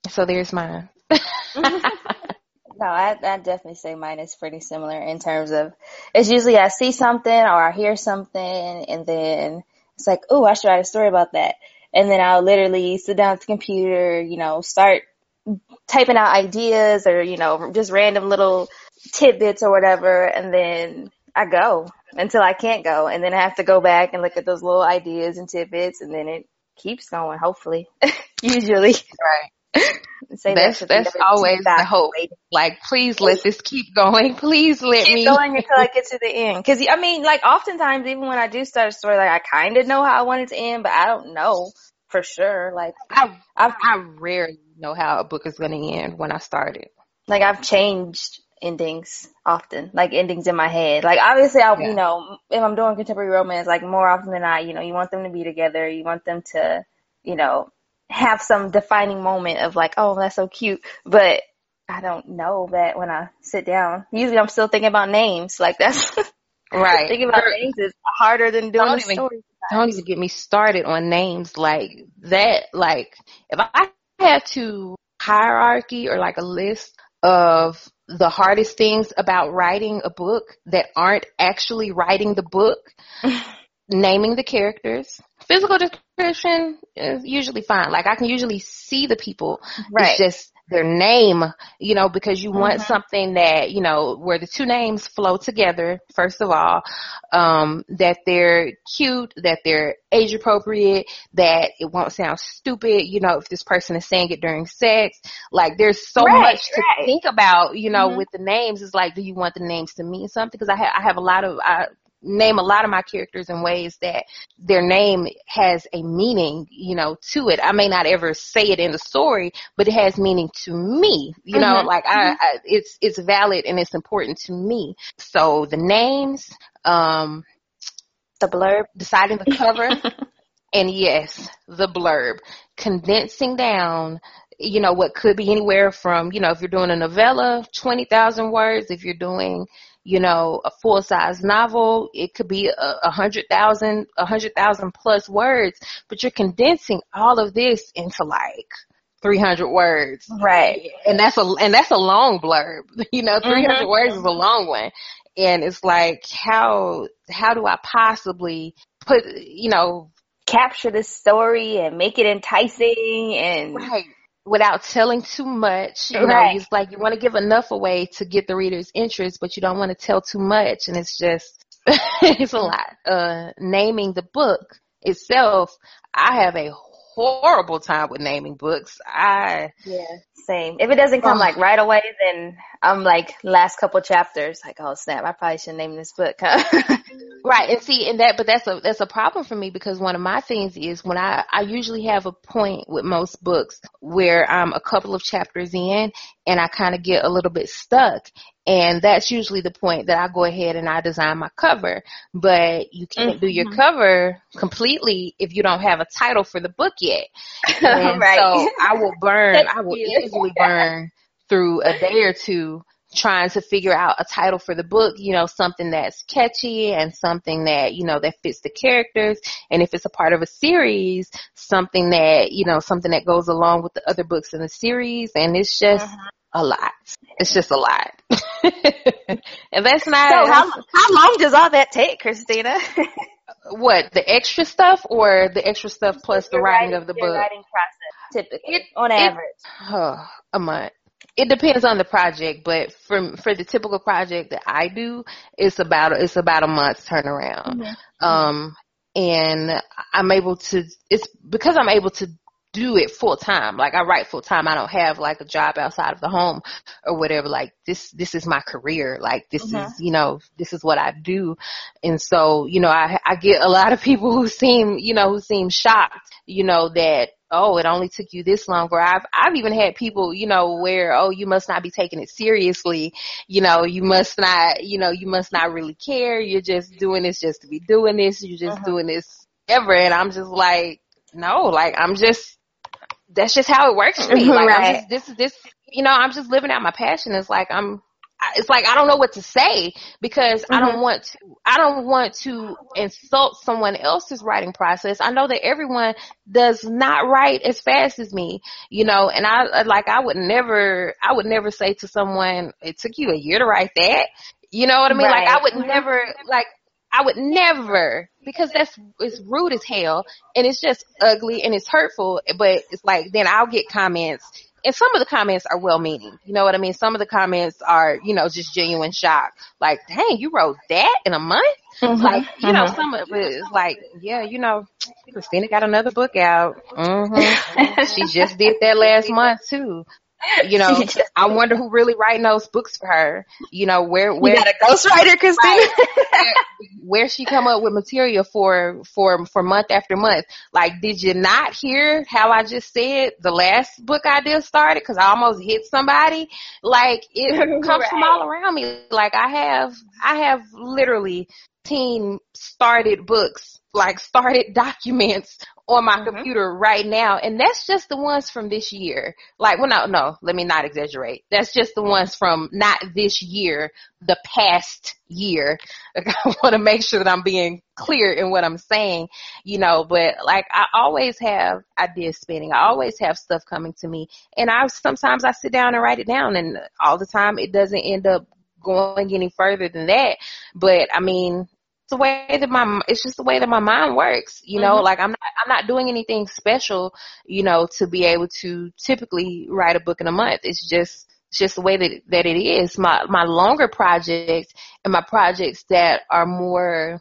So there's mine. (laughs) No, I I definitely say mine is pretty similar in terms of it's usually I see something or I hear something and then it's like, oh, I should write a story about that. And then I'll literally sit down at the computer, you know, start typing out ideas or, you know, just random little tidbits or whatever. And then I go until I can't go. And then I have to go back and look at those little ideas and tidbits and then it keeps going, hopefully. (laughs) Usually. Right. (laughs) Say that's that that's always the hope. Like, please let this keep going. (laughs) Please let it keep me going until I get to the end. Because I mean, like, oftentimes, even when I do start a story, like I kind of know how I want it to end, but I don't know for sure. Like, I I've, I rarely know how a book is going to end when I start it. Like, I've changed endings often, like endings in my head. Like obviously I, yeah. you know, if I'm doing contemporary romance, like more often than not, you know, you want them to be together, you want them to, you know, have some defining moment of like, oh, that's so cute. But I don't know that when I sit down. Usually I'm still thinking about names. Like that's (laughs) right. thinking about names is harder than doing don't the story. Don't even get me started on names like that. Like if I had to hierarchy or like a list of the hardest things about writing a book that aren't actually writing the book, (laughs) naming the characters. Physical description is usually fine. Like I can usually see the people. Right. It's just their name, you know, because you want mm-hmm. something that, you know, where the two names flow together, first of all, um, that they're cute, that they're age appropriate, that it won't sound stupid, you know, if this person is saying it during sex. Like there's so right, much to right. think about, you know, mm-hmm. with the names. It's like, do you want the names to mean something? Because I, ha- I have a lot of, I, name a lot of my characters in ways that their name has a meaning, you know, to it. I may not ever say it in the story, but it has meaning to me. You mm-hmm. know, like I, I, it's it's valid and it's important to me. So the names, um, the blurb, deciding the cover, (laughs) and yes, the blurb, condensing down you know, what could be anywhere from, you know, if you're doing a novella, 20,000 words, if you're doing, you know, a full size novel. It could be a, a hundred thousand, a hundred thousand plus words, but you're condensing all of this into like 300 words. Right. And that's a, and that's a long blurb. (laughs) You know, 300 mm-hmm. words is a long one. And it's like, how, how do I possibly put, you know, capture the story and make it enticing and right without telling too much. You right. know, it's like you want to give enough away to get the reader's interest, but you don't want to tell too much. And it's just, (laughs) it's a lot. Uh, naming the book itself, I have a horrible time with naming books. I yeah, same. If it doesn't come like right away, then I'm like last couple chapters, like oh snap, I probably should name this book. Huh? (laughs) right, and see, and that, but that's a that's a problem for me because one of my things is when I I usually have a point with most books where I'm a couple of chapters in and I kind of get a little bit stuck, and that's usually the point that I go ahead and I design my cover. But you can't mm-hmm. do your mm-hmm. cover completely if you don't have a title for the book yet. (laughs) And right. so I will (laughs) burn, I will easily burn through a day or two trying to figure out a title for the book, you know, something that's catchy and something that, you know, that fits the characters. And if it's a part of a series, something that, you know, something that goes along with the other books in the series. And it's just, uh-huh a lot. It's just a lot. (laughs) and that's not. So how, how long does all that take, Christina? (laughs) what the extra stuff or the extra stuff plus the writing, writing, of the book? Writing process, typically, it, on average. It, (sighs) oh, a month. It depends on the project, but for for the typical project that I do, it's about it's about a month's turnaround. Mm-hmm. Um, and I'm able to. It's because I'm able to do it full time. Like I write full time. I don't have like a job outside of the home or whatever. Like this, this is my career. Like this mm-hmm. is, you know, this is what I do. And so, you know, I, I get a lot of (laughs) people who seem, you know, who seem shocked, you know, that, oh, it only took you this long. Or I've, I've even had people, you know, where, oh, you must not be taking it seriously. You know, you must not, you know, you must not really care. You're just doing this just to be doing this. You're just mm-hmm. doing this ever. And I'm just like, no, like I'm just that's just how it works for me. (laughs) Like right. I'm just, this is this, you know, I'm just living out my passion. It's like I'm, it's like I don't know what to say because mm-hmm. I don't mm-hmm. want to, I don't want to insult someone else's writing process. I know that everyone does not write as fast as me, you know, and I, like, I would never, I would never say to someone, it took you a year to write that. You know what I mean? Right. Like I would mm-hmm. never, like, I would never because that's it's rude as hell and it's just ugly and it's hurtful. But it's like then I'll get comments and some of the comments are well meaning. You know what I mean? Some of the comments are, you know, just genuine shock. Like, dang, you wrote that in a month? Mm-hmm, like, you mm-hmm. know, some of it is like, yeah, you know, Christina got another book out. Mm-hmm. (laughs) she just did that last month too. You know, (laughs) I wonder who really writing those books for her. You know, where where you got a ghostwriter, Christine? Right, where, where she come up with material for for for month after month. Like, did you not hear how I just said the last book I did started because I almost hit somebody? Like, it (laughs) comes right. from all around me. Like, I have I have literally teen started books like started (laughs) documents on my mm-hmm. computer right now, and that's just the ones from this year. Like, well, no, no, let me not exaggerate. That's just the ones from not this year, the past year. (laughs) Like, I want to make sure that I'm being clear in what I'm saying, you know, but like I always have ideas spinning. I always have stuff coming to me and I sometimes I sit down and write it down and all the time it doesn't end up going any further than that. But I mean, the way that my it's just the way that my mind works you know mm-hmm. like i'm not i'm not doing anything special you know to be able to typically write a book in a month. It's just it's just the way that that it is. My my longer projects and my projects that are more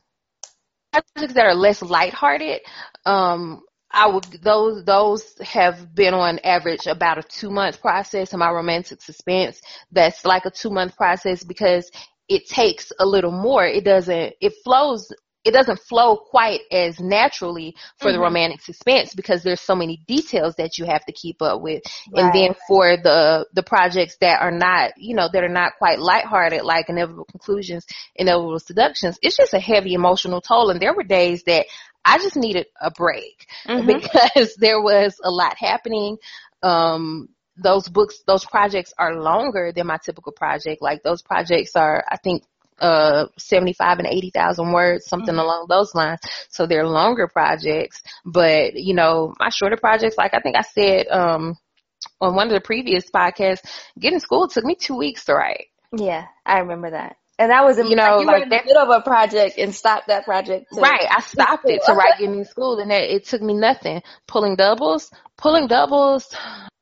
projects that are less lighthearted um I would those those have been on average about a two month process and my romantic suspense. That's like a two month process because it takes a little more. It doesn't, it flows, it doesn't flow quite as naturally for mm-hmm. the romantic suspense because there's so many details that you have to keep up with. Right. And then for the, the projects that are not, you know, that are not quite lighthearted, like Inevitable Conclusions, Inevitable Seductions, it's just a heavy emotional toll. And there were days that I just needed a break mm-hmm. (laughs) because there was a lot happening. Um, those books, those projects are longer than my typical project. Like those projects are, I think, uh, 75 and 80,000 words, something mm-hmm. along those lines. So they're longer projects, but you know, my shorter projects, like I think I said, um, on one of the previous podcasts, getting schooled took me two weeks to write. Yeah, I remember that. And that was, you know, like, you like in the middle of a project and stopped that project. right. I stopped it to (laughs) write getting schooled and it, it took me nothing. Pulling doubles, pulling doubles,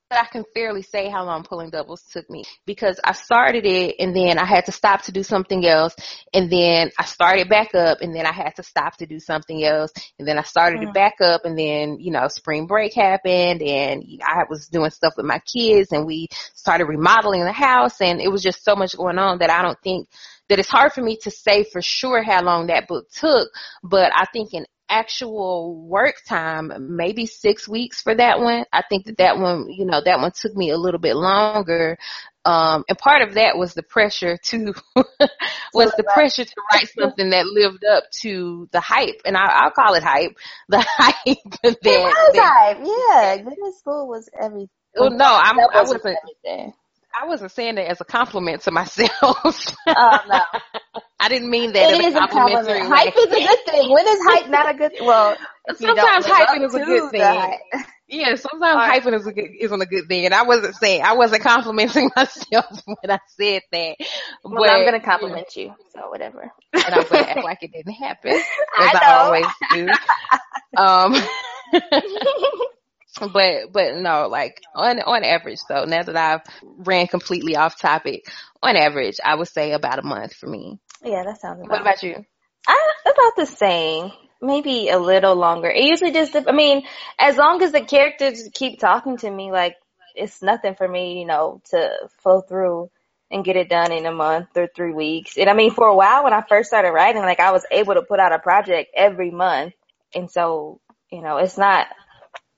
I can fairly say how long pulling doubles took me because I started it and then I had to stop to do something else and then I started back up and then I had to stop to do something else and then I started mm. it back up and then, you know, spring break happened and I was doing stuff with my kids and we started remodeling the house and it was just so much going on that I don't think that it's hard for me to say for sure how long that book took, but I think in actual work time, maybe six weeks for that one. I think that that one, you know, that one took me a little bit longer. Um, and part of that was the pressure to, (laughs) was the pressure to write something that lived up to the hype. And I, will call it hype. (laughs) The hype that, it was that, hype. Yeah. Middle school was everything. Oh, no, I'm, I wasn't. Everything. I wasn't saying that as a compliment to myself. (laughs) Oh no. (laughs) I didn't mean that it as a. Compliment. Hype is a good thing. When is hype not a good thing? Well, sometimes hyping is a good thing. Yeah, sometimes right. hyping is a good, isn't a good thing. And I wasn't saying, I wasn't complimenting (laughs) myself when I said that. Well, but, I'm going to compliment you. So whatever. And I'm going to act like it didn't happen. As I, I always do. Um, but but no, like on on average though, now that I've ran completely off topic, on average, I would say about a month for me. Yeah, that sounds. About what about you? I, about the same. Maybe a little longer. It usually just, I mean, as long as the characters keep talking to me, like it's nothing for me, you know, to flow through and get it done in a month or three weeks. And I mean, for a while when I first started writing, like I was able to put out a project every month. And so, you know, it's not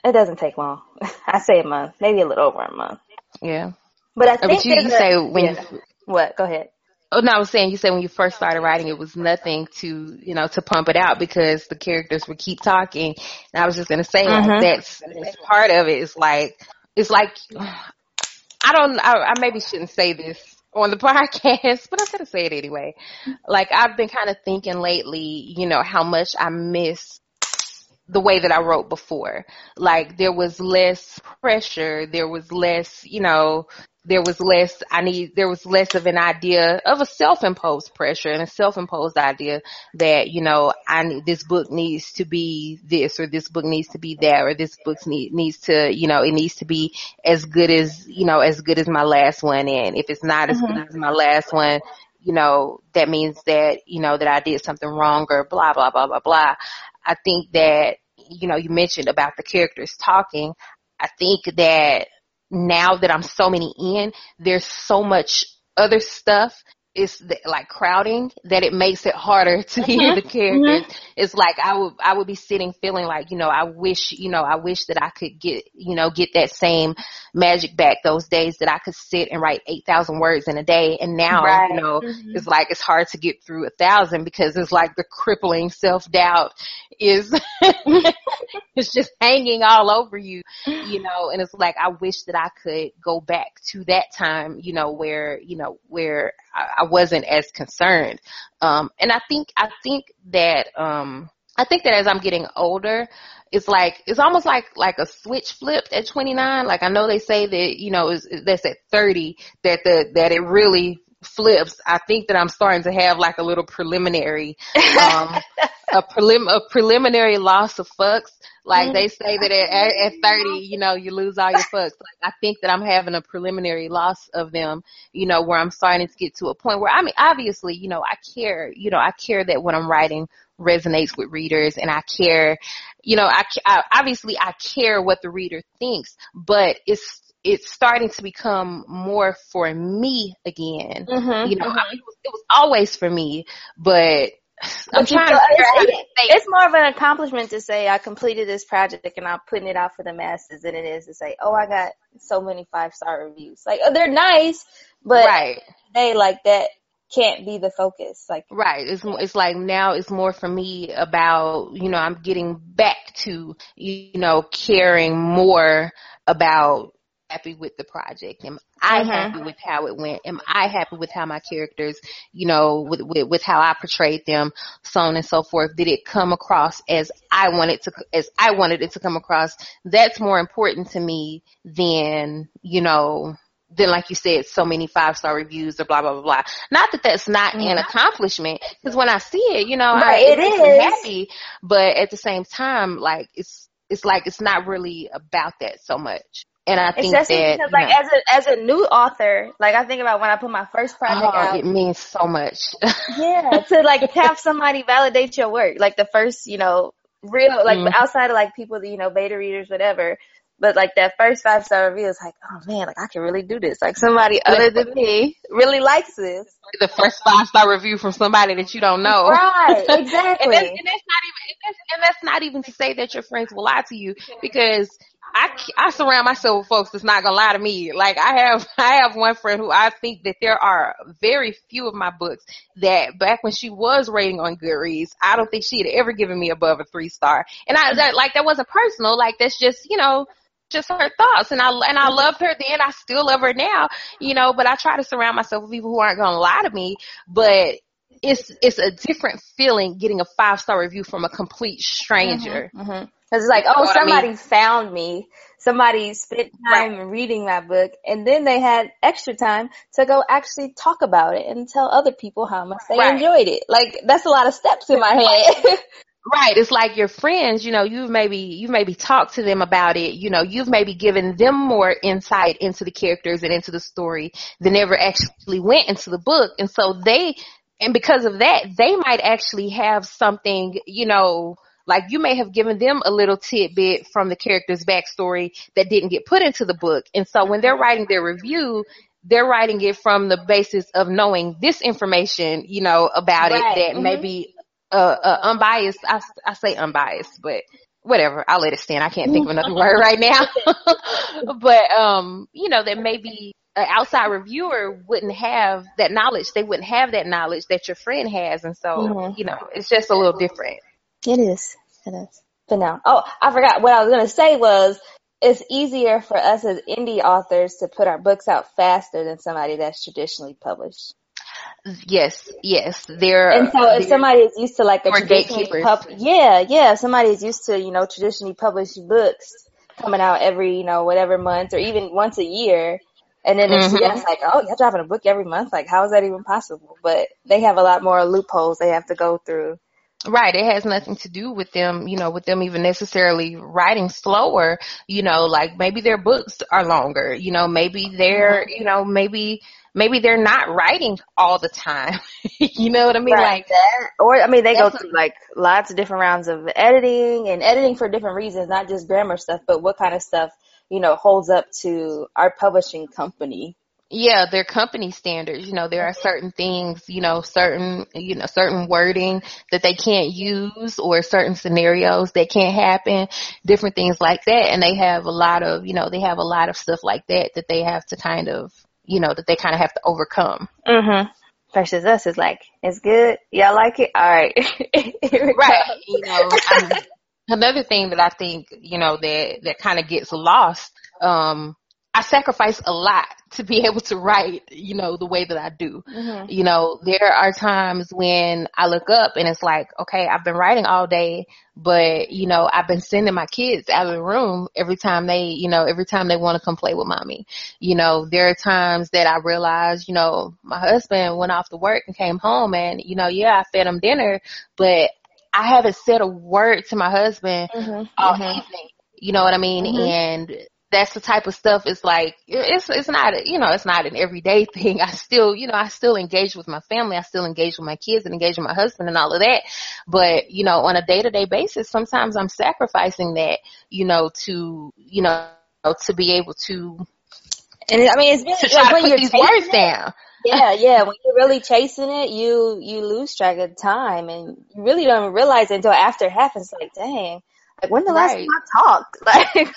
it doesn't take long. (laughs) I say a month, maybe a little over a month. Yeah. But I think but you, you say when yeah. you, what? Go ahead. Oh no, I was saying you said when you first started writing, it was nothing to you know to pump it out because the characters would keep talking. And I was just gonna say mm-hmm. like, that's, that's part of it. It's like it's like I don't. I, I maybe shouldn't say this on the (laughs) podcast, but I'm gonna say it anyway. Like I've been kind of thinking lately, you know, how much I miss the way that I wrote before. Like there was less pressure, there was less, you know, there was less, I need, there was less of an idea of a self-imposed pressure and a self-imposed idea that, you know, I need, this book needs to be this or this book needs to be that or this book need, needs to, you know, it needs to be as good as, you know, as good as my last one. And if it's not mm-hmm. as good as my last one, you know, that means that, you know, that I did something wrong or blah, blah, blah, blah, blah. I think that, you know, you mentioned about the characters talking. I think that now that I'm so many in, there's so much other stuff it's like crowding that it makes it harder (laughs) to hear the mm-hmm. characters. Mm-hmm. It's like I would I would be sitting feeling like you know I wish you know I wish that I could get you know get that same magic back those days that I could sit and write eight thousand words in a day. And now right. you know mm-hmm. it's like it's hard to get through a thousand because it's like the crippling self doubt is (laughs) it's just hanging all over you, you (sighs) know. And it's like I wish that I could go back to that time, you know, where you know where I, I wasn't as concerned. Um, and I think, I think that, um, I think that as I'm getting older, it's like it's almost like like a switch flipped at 29. Like I know they say that you know that's at 30 that the that it really flips. I think that I'm starting to have like a little preliminary, um, (laughs) a prelim a preliminary loss of fucks like they say that at, at 30, you know, you lose all your fucks. Like I think that I'm having a preliminary loss of them, you know, where I'm starting to get to a point where I mean, obviously, you know, I care, you know, I care that what I'm writing resonates with readers and I care, you know, I, I obviously I care what the reader thinks, but it's it's starting to become more for me again. Mm-hmm, you know, mm-hmm. I mean, it, was, it was always for me, but I'm trying to it, it's more of an accomplishment to say I completed this project and I'm putting it out for the masses than it is to say, oh, I got so many five star reviews. Like, oh, they're nice, but right. they like that can't be the focus. Like, right. It's it's like now it's more for me about you know I'm getting back to you know caring more about happy with the project? Am I mm-hmm. happy with how it went? Am I happy with how my characters, you know, with, with, with how I portrayed them, so on and so forth? Did it come across as I wanted to, as I wanted it to come across? That's more important to me than, you know, than like you said, so many five star reviews or blah blah blah blah. Not that that's not an accomplishment, because when I see it, you know, right, I, it, it happy. But at the same time, like it's it's like it's not really about that so much. And I think Especially that because, like, as a as a new author, like I think about when I put my first project oh, out, it means so much. (laughs) yeah, to like have somebody validate your work, like the first, you know, real, like mm outside of like people, that you know, beta readers, whatever. But like that first five star review is like, oh man, like I can really do this. Like somebody other than me really likes this. The first five star review from somebody that you don't know. Right, (laughs) exactly. and, that's, and that's not even, and that's, and that's not even to say that your friends will lie to you because I, I surround myself with folks that's not gonna lie to me. Like I have, (laughs) I have one friend who I think that there are very few of my books that back when she was rating on Goodreads, I don't think she had ever given me above a three star. And I, that, like, that wasn't personal. Like that's just, you know, just her thoughts. And I, and I loved her then. I still love her now, you know, but I try to surround myself with people who aren't gonna lie to me. But it's, it's a different feeling getting a five star review from a complete stranger. Mm-hmm, mm-hmm. Cause it's like, oh, somebody I mean? found me. Somebody spent time right. reading my book and then they had extra time to go actually talk about it and tell other people how much they right. enjoyed it. Like that's a lot of steps in my head. Right. (laughs) It's like your friends, you know, you've maybe, you've maybe talked to them about it. You know, you've maybe given them more insight into the characters and into the story than ever actually went into the book. And so they, and because of that, they might actually have something, you know, like you may have given them a little tidbit from the character's backstory that didn't get put into the book. And so when they're writing their review, they're writing it from the basis of knowing this information, you know, about right. it that mm-hmm. maybe uh, uh, unbiased. I, I say unbiased, but whatever. I'll let it stand. I can't think of another (laughs) word right now. (laughs) but um, you know, that maybe an outside reviewer wouldn't have that knowledge. They wouldn't have that knowledge that your friend has, and so mm-hmm. you know, it's just a little different. It is. It is. But now, oh, I forgot what I was going to say was it's easier for us as indie authors to put our books out faster than somebody that's traditionally published. Yes, yes. There. And so if somebody is used to like a traditionally pub, yeah, yeah, if somebody is used to, you know, traditionally published books coming out every, you know, whatever month or even once a year, and then it's mm-hmm. like, oh, you're dropping a book every month. Like, how is that even possible? But they have a lot more loopholes they have to go through Right. It has nothing to do with them, you know, with them even necessarily writing slower, you know, like maybe their books are longer, you know, maybe they're, mm-hmm. you know, maybe, maybe they're not writing all the time. (laughs) you know what I mean? Right. Like that. Or, I mean, they go through like lots of different rounds of editing and editing for different reasons, not just grammar stuff, but what kind of stuff, you know, holds up to our publishing company yeah, their company standards. You know, there are certain things, you know, certain, you know, certain wording that they can't use or certain scenarios that can't happen, different things like that. And they have a lot of, you know, they have a lot of stuff like that that they have to kind of, you know, that they kind of have to overcome. Mhm. Versus us is like, it's good. Y'all like it? All right. (laughs) right. You know, I'm, another thing that I think, you know, that, that kind of gets lost, um, I sacrifice a lot (laughs) to be able to write, you know, the way that I do. Mm-hmm. You know, there are times when I look up and it's like, okay, I've been writing all day, but you know, I've been sending my kids out of the room every time they, you know, every time they want to come play with mommy. You know, there are times that I realize, you know, my husband went off to work and came home and, you know, yeah, I fed him dinner, but I haven't said a word to my husband mm-hmm. all mm-hmm. evening. You know what I mean? Mm-hmm. And that's the type of stuff it's like it's it's not you know it's not an everyday (laughs) thing i still you know i still engage with my family i still engage with my kids and engage with my husband and all of that but you know on a day to day basis sometimes i'm sacrificing that you know to you know to be able to and i mean it's really, to try like, to put these words down yeah yeah when you're really chasing it you you lose track of time and you really don't realize it until after it happens like dang like when the last right. time I talked? (laughs) Like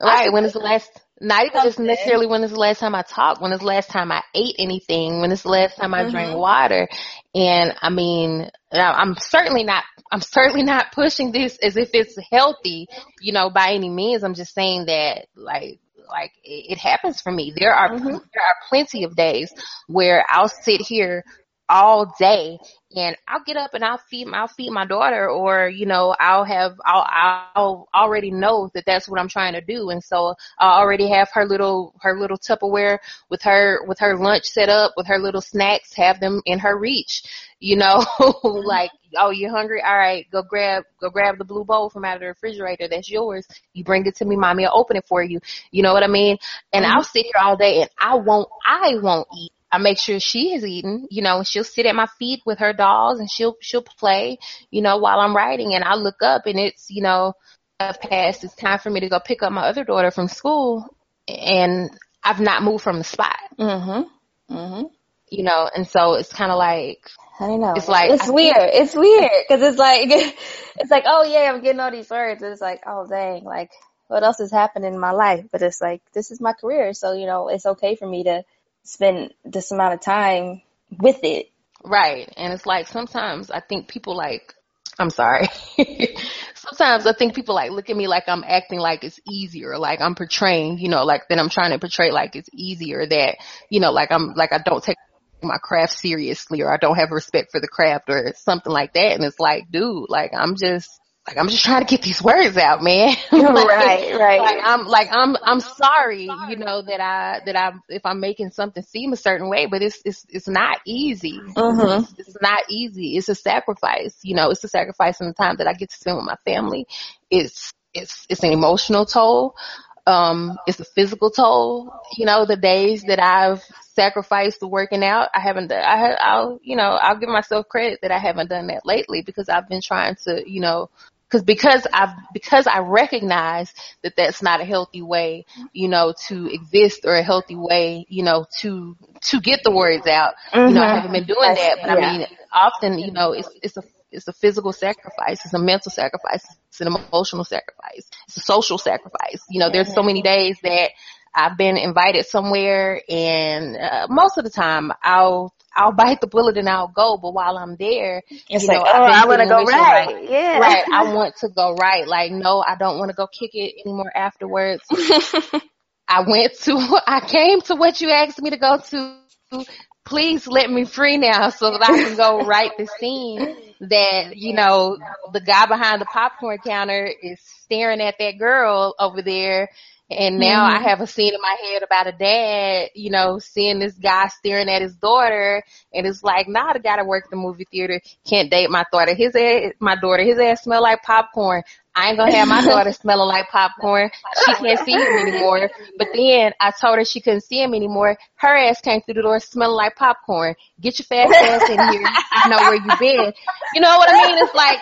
Right. When is the last, not even just necessarily when is the last time I talked, when is the last time I ate anything, when is the last time I mm-hmm. drank water. And I mean, I'm certainly not, I'm certainly not pushing this as if it's healthy, you know, by any means. I'm just saying that like, like it, it happens for me. There are, mm-hmm. there are plenty of days where I'll sit here all day and I'll get up and I'll feed I'll feed my daughter or you know I'll have I'll I'll already know that that's what I'm trying to do and so I already have her little her little Tupperware with her with her lunch set up with her little snacks have them in her reach you know (laughs) like oh you're hungry all right go grab go grab the blue bowl from out of the refrigerator that's yours you bring it to me mommy I'll open it for you you know what I mean and mm-hmm. I'll sit here all day and I won't I won't eat I make sure she has eaten, you know, and she'll sit at my feet with her dolls and she'll, she'll play, you know, while I'm writing and I look up and it's, you know, past, it's time for me to go pick up my other daughter from school and I've not moved from the spot. Mm-hmm. Mm-hmm. You know, and so it's kind of like, I don't know. It's like, it's I weird. It's weird because it's like, (laughs) it's like, oh yeah, I'm getting all these words. And it's like, oh dang, like what else is happening in my life? But it's like, this is my career. So, you know, it's okay for me to, spend this amount of time with it. Right. And it's like sometimes I think people like, I'm sorry. (laughs) sometimes I think people like look at me like I'm acting like it's easier, like I'm portraying, you know, like then I'm trying to portray like it's easier that, you know, like I'm, like I don't take my craft seriously or I don't have respect for the craft or something like that. And it's like, dude, like I'm just, like I'm just trying to get these words out, man. (laughs) like, right, right. Like I'm like I'm I'm sorry, you know, that I that I if I'm making something seem a certain way, but it's it's it's not easy. Mm-hmm. It's, it's not easy. It's a sacrifice. You know, it's a sacrifice in the time that I get to spend with my family. It's it's it's an emotional toll. Um, it's a physical toll. You know, the days that I've sacrificed the working out, I haven't done. I, I'll, you know, I'll give myself credit that I haven't done that lately because I've been trying to, you know, because because I've because I recognize that that's not a healthy way, you know, to exist or a healthy way, you know, to to get the words out. Mm-hmm. You know, I mm-hmm. haven't been doing that, but yeah. I mean, often, you know, it's it's a it's a physical sacrifice, it's a mental sacrifice, it's an emotional sacrifice, it's a social sacrifice. You know, there's so many days that I've been invited somewhere and uh, most of the time I'll I'll (laughs) bite the bullet and I'll go. But while I'm there, it's you know, like, oh, I want to go right. Like, yeah. Right. I (laughs) want to go right. Like, no, I don't want to go kick it anymore afterwards. (laughs) I went to, I came to what you asked me to go to. Please let me free now so that I can go write the scene that, you know, the guy behind the popcorn counter is staring at that girl over there and now mm-hmm. I have a scene in my head about a dad, you know, seeing this guy staring at his daughter and it's like, nah, the guy that works the movie theater can't date my daughter. His ass, my daughter, his ass smell like popcorn. I ain't gonna have my daughter smelling like popcorn. She can't see him anymore. But then I told her she couldn't see him anymore. Her ass came through the door smelling like popcorn. Get your fast ass in here. I know where you been. You know what I mean? It's like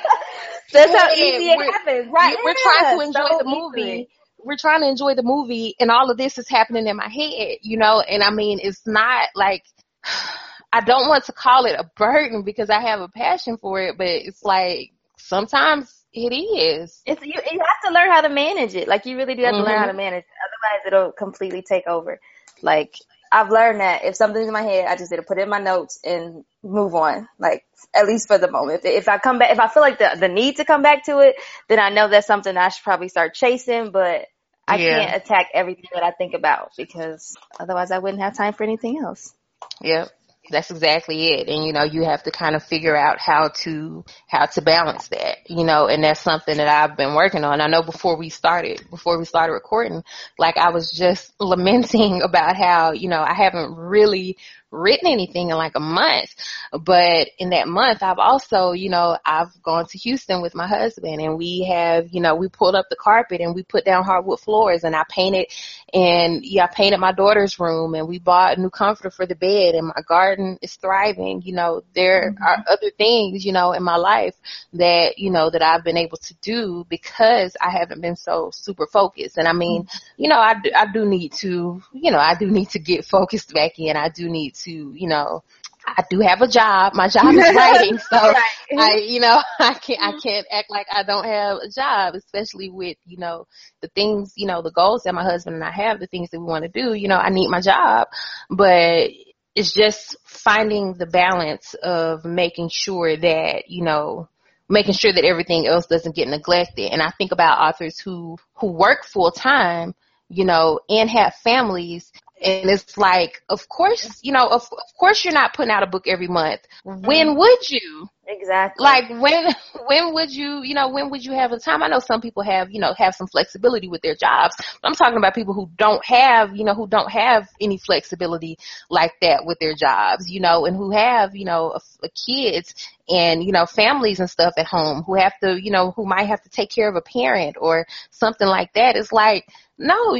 that's how easy it happens. Right. We're trying to enjoy so the movie. We're trying to enjoy the movie and all of this is happening in my head, you know, and I mean, it's not like, (sighs) I don't want to call it a burden because I have a passion for it, but it's like sometimes it is. It's you, you have to learn how to manage it. Like you really do have to mm-hmm. learn how to manage it. Otherwise it'll completely take over. Like I've learned that if something's in my head, I just need to put it in my notes and move on. Like at least for the moment. If, if I come back, if I feel like the the need to come back to it, then I know that's something I should probably start chasing. But I yeah. can't attack everything that I think about because otherwise I wouldn't have time for anything else. Yep. That's exactly it. And you know, you have to kind of figure out how to how to balance that, you know, and that's something that I've been working on. I know before we started, before we started recording, like I was just (laughs) lamenting about how, you know, I haven't really written anything in like a month. But in that month, I've also, you know, I've gone to Houston with my husband and we have, you know, we pulled up the carpet and we put down hardwood floors and I painted and yeah, I painted my daughter's room and we bought a new comforter for the bed and my garden is thriving. You know, there mm-hmm. are other things, you know, in my life that, you know, that I've been able to do because I haven't been so super focused. And I mean, mm-hmm. you know, I do, I do need to, you know, I do need to get focused back in. I do need to, you know, I do have a job. My job is writing, (laughs) so right. I, you know, (laughs) I can't, I mm-hmm. can't act like I don't have a job, especially with, you know, the things, you know, the goals that my husband and I have, the things that we want to do. You know, I need my job, but it's just finding the balance of making sure that, you know, making sure that everything else doesn't get neglected. And I think about authors who, who work full time, you know, and have families and it's like, of course, you know, of, of course you're not putting out a book every month. When mm-hmm. would you? Exactly. Like when, (laughs) when would you, you know, when would you have the time? I know some people have, you know, have some flexibility with their jobs. But I'm talking about people who don't have, you know, who don't have any flexibility like that with their jobs, you know, and who have, you know, a, a kids and, you know, families and stuff at home who have to, you know, who might have to take care of a parent or something like that. It's like, no,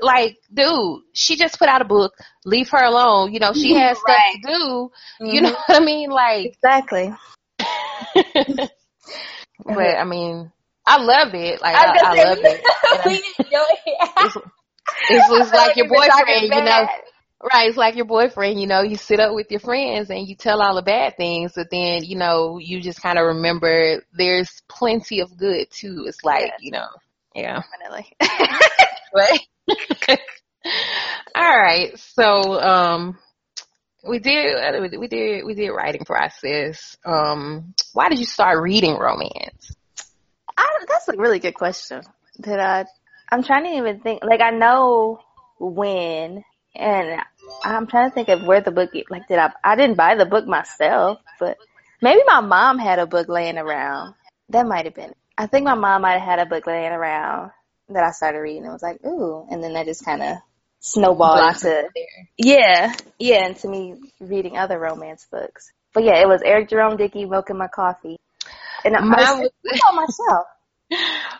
like, dude, she just put out a book. Leave her alone. You know, she (laughs) has stuff right. to do. Mm-hmm. You know what I mean? Like, exactly. (laughs) but I mean, I love it. Like, I, I, I love it. (laughs) it's, it's, like your boyfriend, you know. Right, it's like your boyfriend, you know, you sit up with your friends and you tell all the bad things, but then, you know, you just kind of remember there's plenty of good too. It's like, you know, yeah. Definitely. All (laughs) right. (laughs) So, um, we did, we did, we did writing process. Um, why did you start reading romance? I, that's a really good question that I, I'm trying to even think, like I know when, and I'm trying to think of where the book, like did I, I didn't buy the book myself, but maybe my mom had a book laying around. That might have been I think my mom might have had a book laying around that I started reading and was like, ooh, and then that just kind of snowballed into, yeah, yeah, into me reading other romance books. But yeah, it was Eric Jerome Dickey, Milk in My Coffee. And Mine I was, was myself.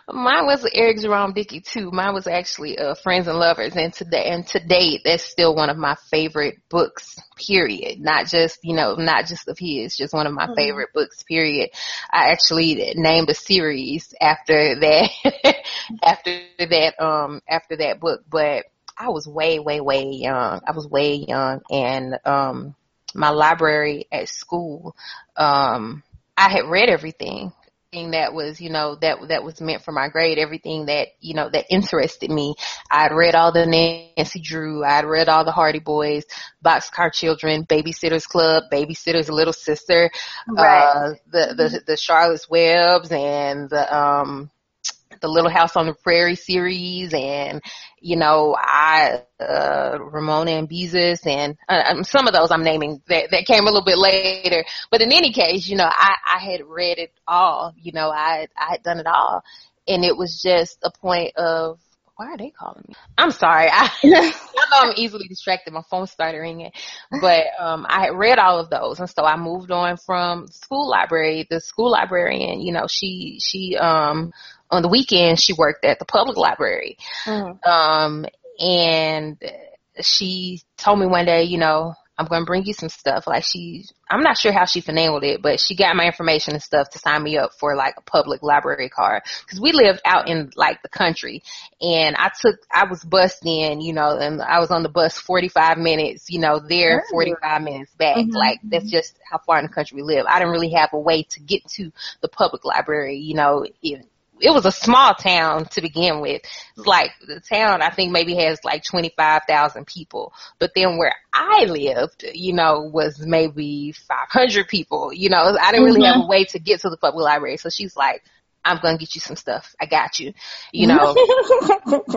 Mine was Eric Jerome Dickey too. Mine was actually uh, Friends and Lovers, and to and to date, that's still one of my favorite books. Period. Not just you know, not just of his, just one of my mm-hmm. favorite books. Period. I actually named a series after that, (laughs) after that, um, after that book. But I was way, way, way young. I was way young, and um, my library at school, um, I had read everything that was, you know, that that was meant for my grade, everything that, you know, that interested me. I'd read all the Nancy Drew, I'd read all the Hardy Boys, Boxcar Children, Babysitter's Club, Babysitter's Little Sister, right. uh, the, the, the Charlotte's Webs and the, um, the Little House on the Prairie series and, you know, I, uh, Ramona and Beezus and uh, um, some of those I'm naming that, that came a little bit later. But in any case, you know, I, I had read it all, you know, I, I had done it all. And it was just a point of, why are they calling me? I'm sorry. I, (laughs) I know I'm easily distracted. My phone started ringing, but um, I had read all of those, and so I moved on from school library. The school librarian, you know, she she um on the weekend she worked at the public library. Mm. Um, and she told me one day, you know, I'm going to bring you some stuff. Like she, I'm not sure how she finagled it, but she got my information and stuff to sign me up for like a public library card. Cause we lived out in like the country and I took, I was bused in, you know, and I was on the bus 45 minutes, you know, there 45 minutes back. Mm-hmm. Like that's just how far in the country we live. I didn't really have a way to get to the public library, you know, even it was a small town to begin with. It's like the town, I think maybe has like 25,000 people. But then where I lived, you know, was maybe 500 people. You know, I didn't really mm-hmm. have a way to get to the public library. So she's like, I'm gonna get you some stuff. I got you. You know. (laughs)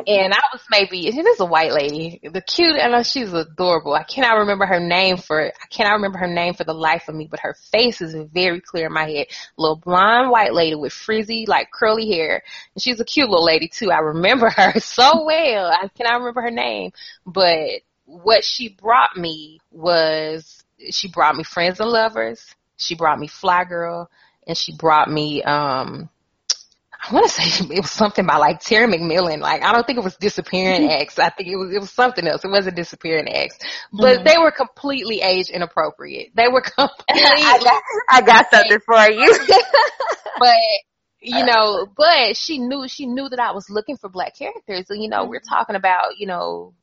and I was maybe it is a white lady. The cute I know she's adorable. I cannot remember her name for I cannot remember her name for the life of me, but her face is very clear in my head. Little blonde white lady with frizzy, like curly hair. And she's a cute little lady too. I remember (laughs) her so well. I cannot remember her name. But what she brought me was she brought me friends and lovers. She brought me Flyy Girl and she brought me um I want to say (laughs) it was something by like Terry McMillan. Like I don't think it was Disappearing mm-hmm. Acts. I think it was it was something else. It wasn't Disappearing Acts, but mm-hmm. they were completely age inappropriate. They were (laughs) completely. I got, I got something for you. (laughs) but you know, but she knew she knew that I was looking for black characters. And you know, we're mm-hmm. talking about you know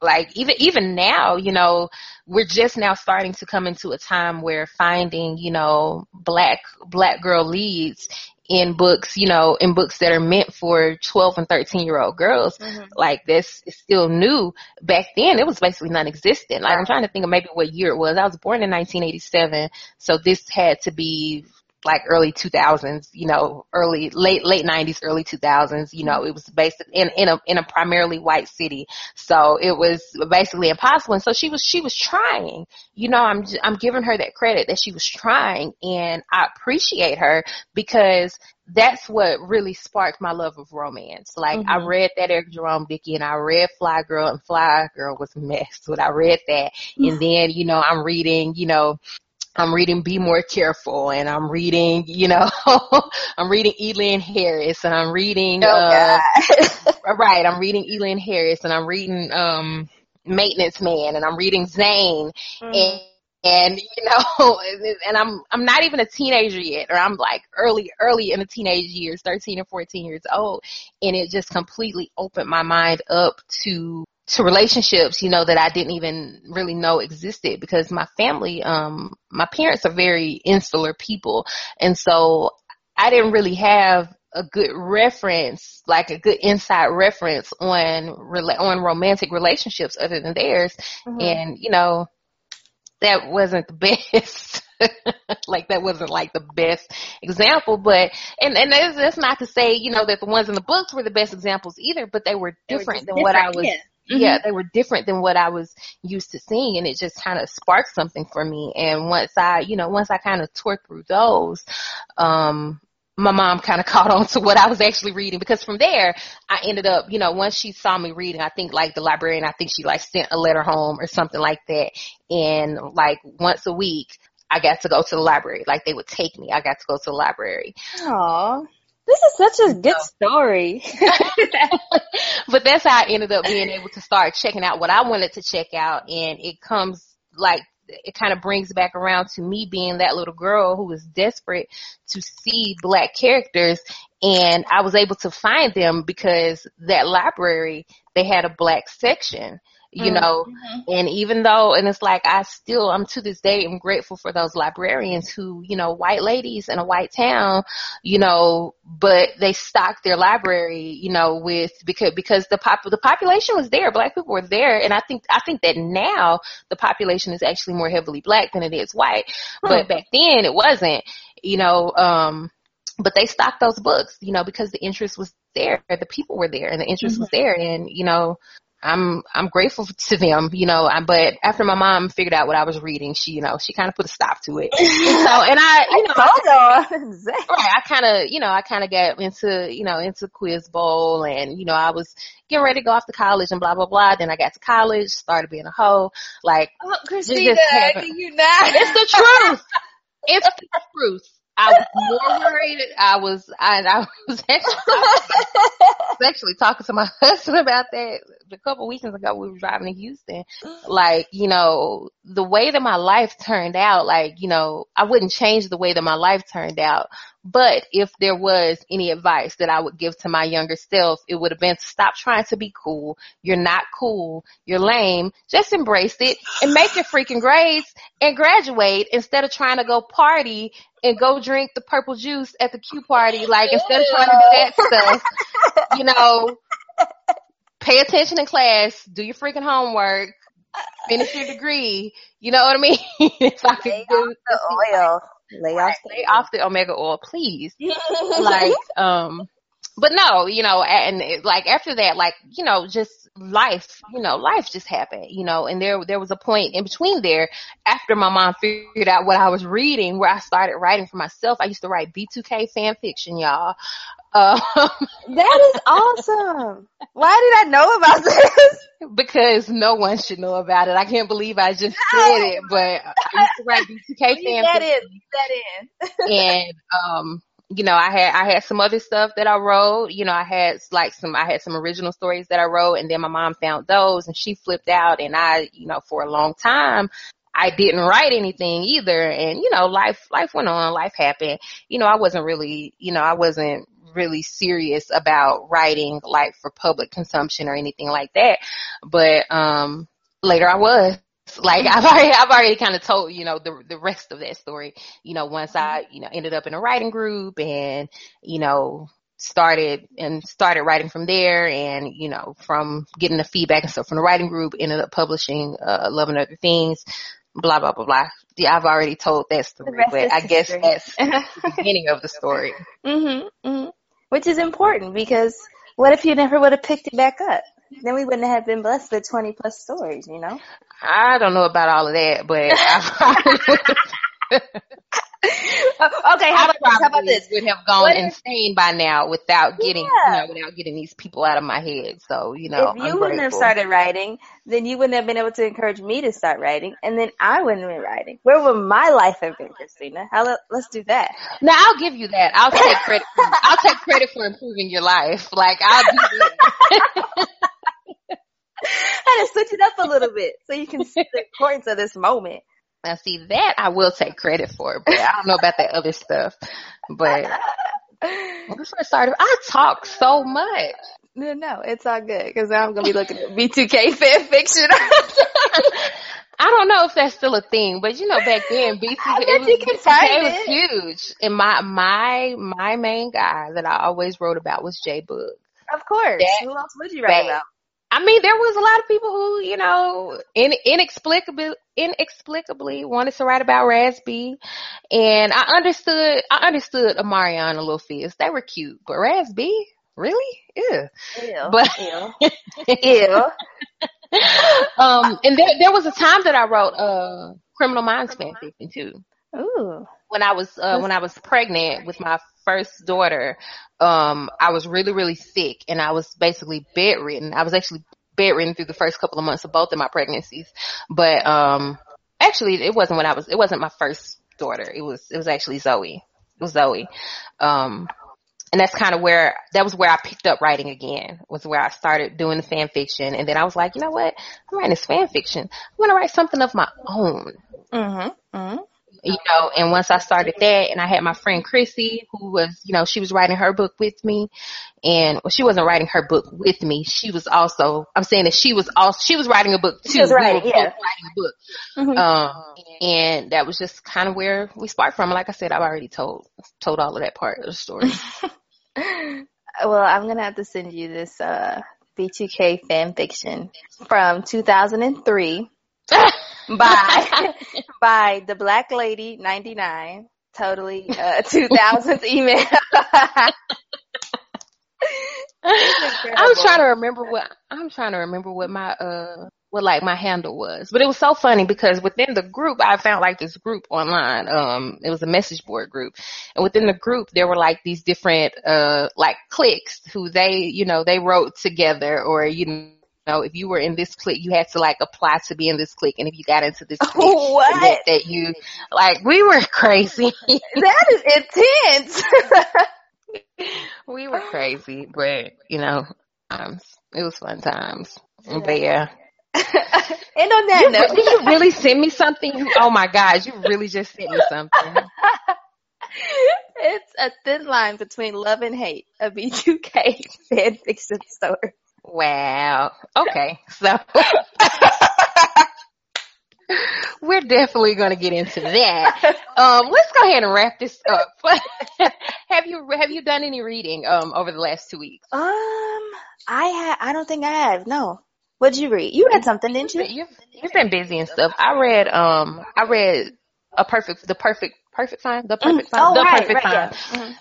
like even even now you know we're just now starting to come into a time where finding you know black black girl leads in books, you know, in books that are meant for 12 and 13 year old girls. Mm-hmm. Like this is still new. Back then it was basically non-existent. Like I'm trying to think of maybe what year it was. I was born in 1987. So this had to be like early 2000s, you know, early, late, late 90s, early 2000s, you know, it was based in, in a, in a primarily white city. So it was basically impossible. And so she was, she was trying, you know, I'm, I'm giving her that credit that she was trying and I appreciate her because that's what really sparked my love of romance. Like mm-hmm. I read that Eric Jerome Dickey and I read Flyy Girl and Flyy Girl was messed when I read that. And then, you know, I'm reading, you know, I'm reading B-More Careful and I'm reading, you know, (laughs) I'm reading Elin Harris and I'm reading, oh, uh, (laughs) right, I'm reading Elin Harris and I'm reading, um, Maintenance Man and I'm reading Zane mm-hmm. and, and you know, (laughs) and I'm I'm not even a teenager yet, or I'm like early early in the teenage years, 13 or 14 years old, and it just completely opened my mind up to to relationships, you know, that I didn't even really know existed because my family, um, my parents are very insular people. And so I didn't really have a good reference, like a good inside reference on, on romantic relationships other than theirs. Mm-hmm. And, you know, that wasn't the (laughs) best. like that wasn't like the best example, but and and that's, that's not to say you know that the ones in the books were the best examples either, but they were different they were than different, what I was. Yeah. Mm-hmm. Yeah, they were different than what I was used to seeing and it just kind of sparked something for me. And once I, you know, once I kind of tore through those, um, my mom kind of (laughs) caught on to what I was actually reading because from there I ended up, you know, once she saw me reading, I think like the librarian, I think she like sent a letter home or something like that. And like once a week, I got to go to the library. Like they would take me. I got to go to the library. Aww. This is such a good story. (laughs) (laughs) but that's how I ended up being able to start checking out what I wanted to check out. And it comes like, it kind of brings back around to me being that little girl who was desperate to see black characters and I was able to find them because that library, they had a black section you mm-hmm. know, and even though, and it's like, I still, I'm to this day, I'm grateful for those librarians who, you know, white ladies in a white town, you know, but they stocked their library, you know, with, because, because the pop, the population was there, black people were there, and I think, I think that now the population is actually more heavily black than it is white, hmm. but back then it wasn't, you know, um, but they stocked those books, you know, because the interest was there, the people were there, and the interest mm-hmm. was there, and you know, I'm I'm grateful to them, you know. I, But after my mom figured out what I was reading, she you know she kind of put a stop to it. and (laughs) (laughs) so and I you know I, (laughs) exactly. right, I kind of you know I kind of got into you know into Quiz Bowl and you know I was getting ready to go off to college and blah blah blah. Then I got to college, started being a hoe. Like oh, Christina, you not? It's the truth. it's the truth. I was more worried. I was, I, I was (laughs) actually, actually talking to my (laughs) husband about that a couple weekends ago. We were driving to Houston. Like, you know, the way that my life turned out, like, you know, I wouldn't change the way that my life turned out. But if there was any advice that I would give to my younger self, it would have been stop trying to be cool. You're not cool. You're lame. Just embrace it and make your freaking grades and graduate instead of trying to go party and go drink the purple juice at the Q party. Like instead of trying to do that stuff, (laughs) you know, pay attention in class, do your freaking homework, finish your degree. You know what I mean? (laughs) if I could do the oil. Lay off the lay off the omega oil, please. (laughs) like, um, but no, you know, and it, like after that, like, you know, just life, you know, life just happened, you know, and there, there was a point in between there after my mom figured out what I was reading where I started writing for myself. I used to write B2K fan fiction, y'all. Um, That is awesome. Why did I know about (laughs) this? because no one should know about it. I can't believe I just said it, but I used to write B2K fan that in. Leave (laughs) in. and um you know i had i had some other stuff that i wrote you know i had like some i had some original stories that i wrote and then my mom found those and she flipped out and i you know for a long time i didn't write anything either and you know life life went on life happened. You know i wasn't really you know i wasn't really serious about writing like for public consumption or anything like that but um later i was like (laughs) I've already, I've already kind of told, you know, the, the rest of that story, you know, once I, you know, ended up in a writing group and, you know, started and started writing from there and, you know, from getting the feedback and stuff from the writing group, ended up publishing, uh, Love and Other Things, blah, blah, blah, blah. Yeah, I've already told that story, but I guess history. that's (laughs) the beginning of the story. Mhm. Mhm. Which is important because what if you never would have picked it back up? Then we wouldn't have been blessed with 20 plus stories, you know? I don't know about all of that, but I (laughs) (laughs) (laughs) okay, how about this? How about this? would have gone What if- insane by now without getting, Yeah. you know, without getting these people out of my head. So, you know, if you I'm wouldn't have started writing, then you wouldn't have been able to encourage me to start writing, and then I wouldn't have been writing. Where would my life have been, Christina? How, let's do that. Now I'll give you that. I'll take credit. For, (laughs) I'll take credit for improving your life. Like I'll do that. (laughs) I had to switch it up a little bit so you can see the importance of this moment. Now see that I will take credit for, but I don't know about that other stuff. But when we first started, I talk so much. No, no, it's all good because I'm gonna be looking at B2K (laughs) fan fiction. I don't know if that's still a thing, but you know, back then, BC, I it was, you can B2K was huge. And my, my, my main guy that I always wrote about was J-Boog. of course. That- Who else would you write about? I mean, there was a lot of people who, you know, in, inexplicably, inexplicably wanted to write about Raz-B. And I understood, I understood Omarion and Little Fizz. They were cute, but Raz-B? Really? Ew. Ew. But- ew. (laughs) Ew. um, and there, there was a time that I wrote, uh, Criminal Minds fan fiction too. Ooh. when I was uh, when I was pregnant with my first daughter, um, I was really really sick and I was basically bedridden. I was actually bedridden through the first couple of months of both of my pregnancies, but um, actually it wasn't when I was it wasn't my first daughter. It was it was actually Zoe. It was Zoe. Um, and that's kind of where that was where I picked up writing again. Was where I started doing the fan fiction, and then I was like, you know what? I'm writing this fan fiction. I want to write something of my own Mm-hmm. Mm-hmm. You know, and once I started that and I had my friend Chrissy who was, you know, she was writing her book with me and well, she wasn't writing her book with me. She was also, I'm saying that she was also, she was writing a book too. She was We writing, were yeah. writing a book. Mhm. Um, and that was just kind of where we sparked from. Like I said, I've already told, told all of that part of the story. (laughs) Well, I'm gonna have to send you this uh B2K fan fiction from 2003 (laughs) by by (laughs) the Black Lady 99. Totally uh (laughs) 2000s email. I'm trying to remember what I'm trying to remember what my uh what like my handle was. But it was so funny because within the group I found like this group online. Um it was a message board group. And within the group there were like these different uh like cliques who they, you know, they wrote together or you know, if you were in this clique, you had to like apply to be in this clique, and if you got into this (laughs) clique, What? that you like we were (laughs) crazy. that is intense. (laughs) we were crazy, but you know, um, it was fun times. But yeah. and on that You, note, did you really send me something? You, oh my God, you really just sent me something. it's a thin line between love and hate. A B2K fan fiction story. Wow. Okay. So (laughs) we're definitely going to get into that. (laughs) Um, let's go ahead and wrap this up. (laughs) have you have you done any reading um over the last two weeks? Um, I ha- I don't think I have. No. What'd you read? You read something, didn't you? You've, you've been busy and stuff. I read um I read a perfect the perfect Perfect Find the Perfect Find Oh, the right, perfect right, fine yeah.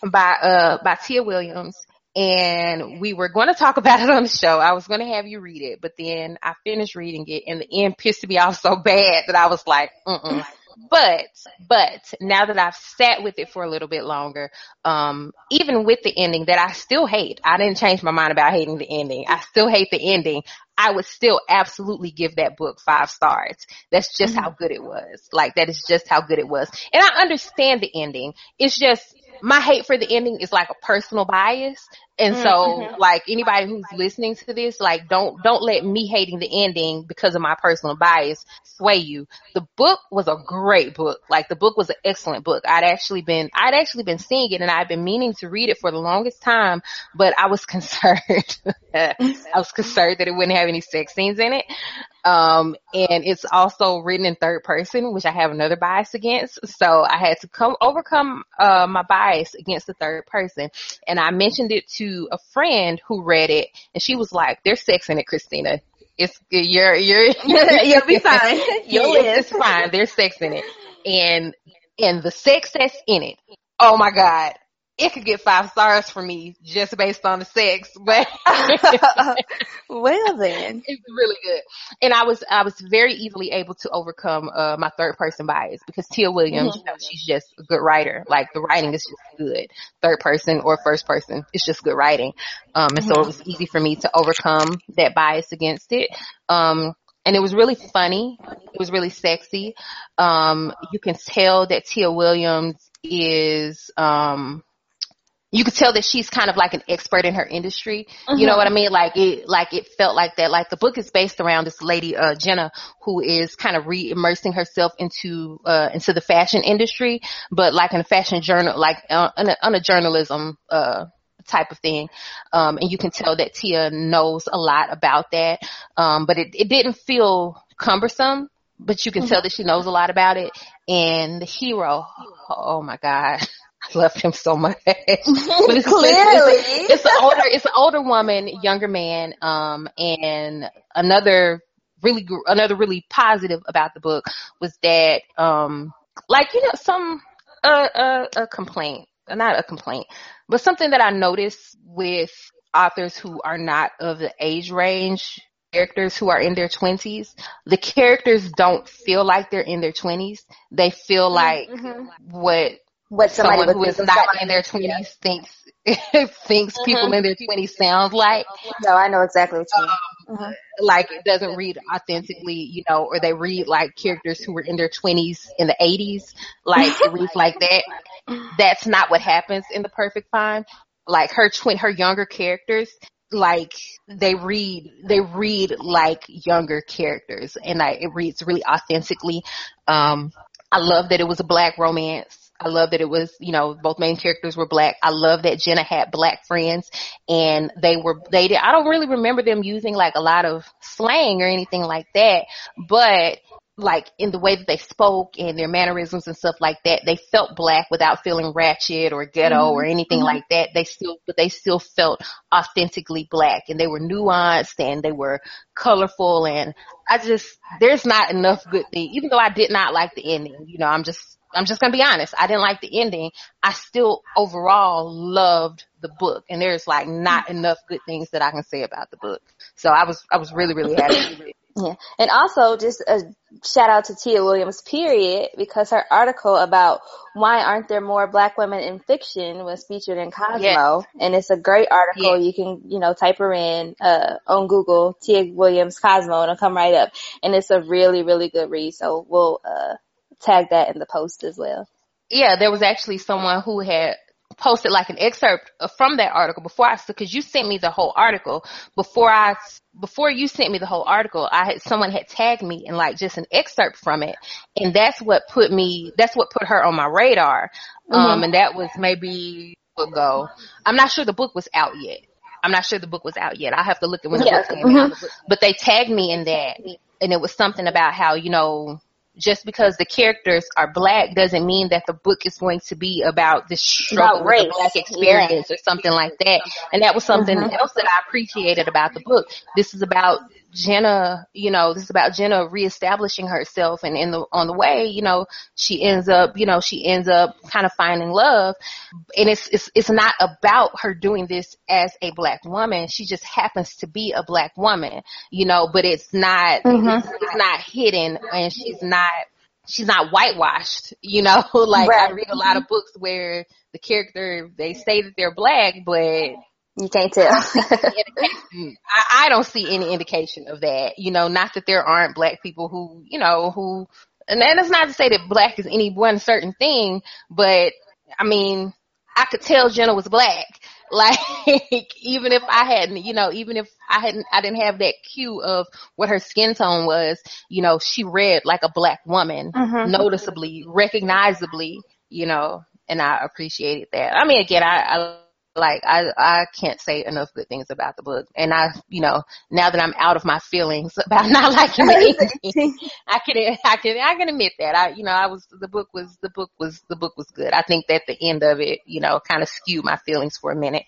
Mhm. by uh by Tia Williams and we were going to talk about it on the show. I was going to have you read it, but then I finished reading it and the end pissed me off so bad that I was like, mm But, but now that I've sat with it for a little bit longer, um, even with the ending that I still hate, I didn't change my mind about hating the ending. I still hate the ending. I would still absolutely give that book five stars. That's just how good it was. Like that is just how good it was. And I understand the ending. It's just my hate for the ending is like a personal bias. And so like anybody who's listening to this, like don't, don't let me hating the ending because of my personal bias sway you. The book was a great book. Like the book was an excellent book. I'd actually been, I'd actually been seeing it and I'd been meaning to read it for the longest time, but I was (laughs) concerned. I was concerned that it wouldn't have any sex scenes in it. Um, and it's also written in third person, which I have another bias against. So I had to come overcome, uh, my bias against the third person. And I mentioned it to a friend who read it and she was like, there's sex in it, Christina. It's, you're, you're, (laughs) You'll be fine. (laughs) You'll live. it's fine. There's sex in it. And, and the sex that's in it. Oh my God. It could get five stars for me just based on the sex, but (laughs) well then. (laughs) it's really good. And I was I was very easily able to overcome uh my third person bias because Tia Williams, you know, she's just a good writer. Like the writing is just good. Third person or first person, it's just good writing. Um and so it was easy for me to overcome that bias against it. Um and it was really funny. It was really sexy. Um you can tell that Tia Williams is um you could tell that she's kind of like an expert in her industry. You know what I mean? Like it, like it felt like that. Like the book is based around this lady, uh, Jenna, who is kind of re-immersing herself into, uh, into the fashion industry, but like in a fashion journal, like uh, on, a, on a journalism, uh, type of thing. Um, and you can tell that Tia knows a lot about that. Um, but it, it didn't feel cumbersome, but you can tell that she knows a lot about it. And the hero, oh my God. (laughs) I love him so much. (laughs) But it's, Clearly. it's, it's an older, it's an older woman, younger man, um, and another really, another really positive about the book was that, um, like you know, some uh, uh, a complaint, not a complaint, but something that I noticed with authors who are not of the age range characters who are in their 20s, the characters don't feel like they're in their 20s. They feel like what What somebody someone who is not in their 20s thinks (laughs) thinks people in their 20s sounds like No, I know exactly what you mean. Mhm. like it doesn't read authentically, you know, or they read like characters who were in their 20s in the 80s, like it reads like that. (laughs) That's not what happens in the Perfect Find. Like her twin, her younger characters, like they read, they read like younger characters, and I, it reads really authentically. Um, I love that it was a black romance. I love that it was, you know, both main characters were black. I love that Jenna had black friends and they were, they did, I don't really remember them using like a lot of slang or anything like that, but like in the way that they spoke and their mannerisms and stuff like that, they felt black without feeling ratchet or ghetto mm-hmm. or anything mm-hmm. like that. They still, but they still felt authentically black and they were nuanced and they were colorful and I just, there's not enough good thing, even though I did not like the ending, you know, I'm just, I'm just gonna be honest. I didn't like the ending. I still overall loved the book and there's like not enough good things that I can say about the book. So I was, I was really, really happy. (coughs) Yeah, and also just uh, shout out to Tia Williams, period, because her article about why aren't there more black women in fiction was featured in Cosmo. Yes. And it's a great article. Yes. You can, you know, type her in, uh, on Google, Tia Williams Cosmo, and it'll come right up. And it's a really, really good read. So we'll, uh, tag that in the post as well. Yeah, there was actually someone who had posted like an excerpt from that article before I, because you sent me the whole article before I, before you sent me the whole article, I had, someone had tagged me in like just an excerpt from it. And that's what put me, that's what put her on my radar. Um, mm-hmm. Um, and that was maybe ago. I'm not sure the book was out yet. I'm not sure the book was out yet. I have to look at when the yeah. book came mm-hmm. out. But they tagged me in that. And it was something about how, you know, just because the characters are black doesn't mean that the book is going to be about the struggle with the black experience yeah. or something like that. And that was something mm-hmm. else that I appreciated about the book. This is about Jenna, you know, this is about Jenna reestablishing herself and in the, on the way, you know, she ends up, you know, she ends up kind of finding love. And it's, it's, it's not about her doing this as a black woman. She just happens to be a black woman, you know, but it's not, mm-hmm. it's, it's not hidden and she's not, she's not whitewashed, you know, (laughs) like right. I read a lot of books where the character, they say that they're black, but you can't tell. I, I don't see any indication of that. You know, not that there aren't black people who, you know, who, and that's not to say that black is any one certain thing, but I mean, I could tell Jenna was black. (laughs) Like, even if I hadn't, you know, even if I hadn't, I didn't have that cue of what her skin tone was, you know, she read like a black woman, mm-hmm. noticeably, recognizably, you know, and I appreciated that. I mean, again, I, I like I I can't say enough good things about the book. And I, you know, now that I'm out of my feelings (laughs) about not liking the ending, (laughs) I can I can I can admit that. I you know, I was the book was the book was the book was good. I think that the end of it, you know, kind of skewed my feelings for a minute.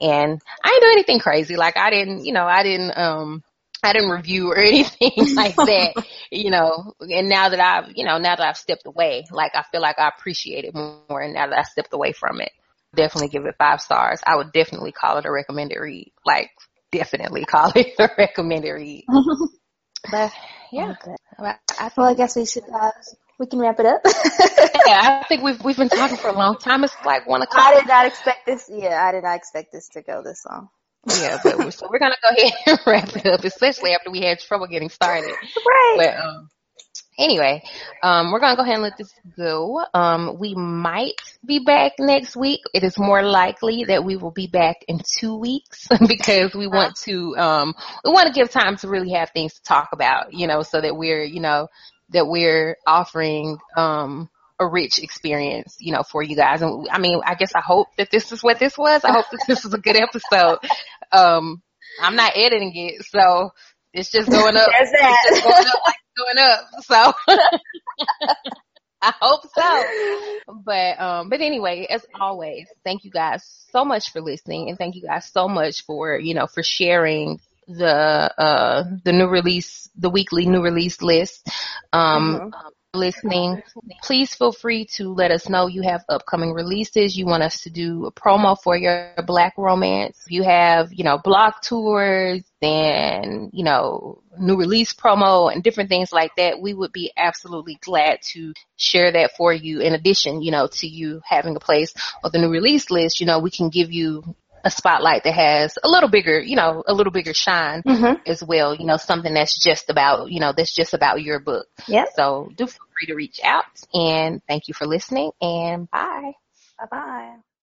And I didn't do anything crazy. Like I didn't, you know, I didn't um I didn't review or (laughs) anything like that, you know, and now that I've, you know, now that I've stepped away, like I feel like I appreciate it more and now that I stepped away from it definitely give it five stars. I would definitely call it a recommended read. Like, definitely (laughs) call it a recommended read. (laughs) but yeah, okay. I, I well, I guess we should. Uh, we can wrap it up. (laughs) yeah, I think we've we've been talking for a long time. It's like one o'clock. I did not expect this. Yeah, I did not expect this to go this long. yeah, but we're, so we're gonna go ahead and wrap it up, especially after we had trouble getting started. Right. But um, anyway, um, we're gonna go ahead and let this go. Um, we might be back next week. It is more likely that we will be back in two weeks (laughs) because we want to, um, we want to give time to really have things to talk about, you know, so that we're, you know, that we're offering, um, a rich experience, you know, for you guys. And I mean, I guess I hope that this is what this was. I hope that this was a good episode. Um, I'm not editing it, so it's just going up. There's that. Going up like going up. So I hope so. But um but anyway, as always, thank you guys so much for listening and thank you guys so much for, you know, for sharing the uh the new release the weekly new release list. Um mm-hmm listening, please feel free to let us know you have upcoming releases. You want us to do a promo for your black romance. You have, you know, blog tours and, you know, new release promo and different things like that. We would be absolutely glad to share that for you. In addition, you know, to you having a place on the new release list, you know, we can give you a spotlight that has a little bigger, you know, a little bigger shine mm-hmm. as well. You know, something that's just about, you know, that's just about your book. Yeah. So do feel free to reach out and thank you for listening and bye. Bye bye.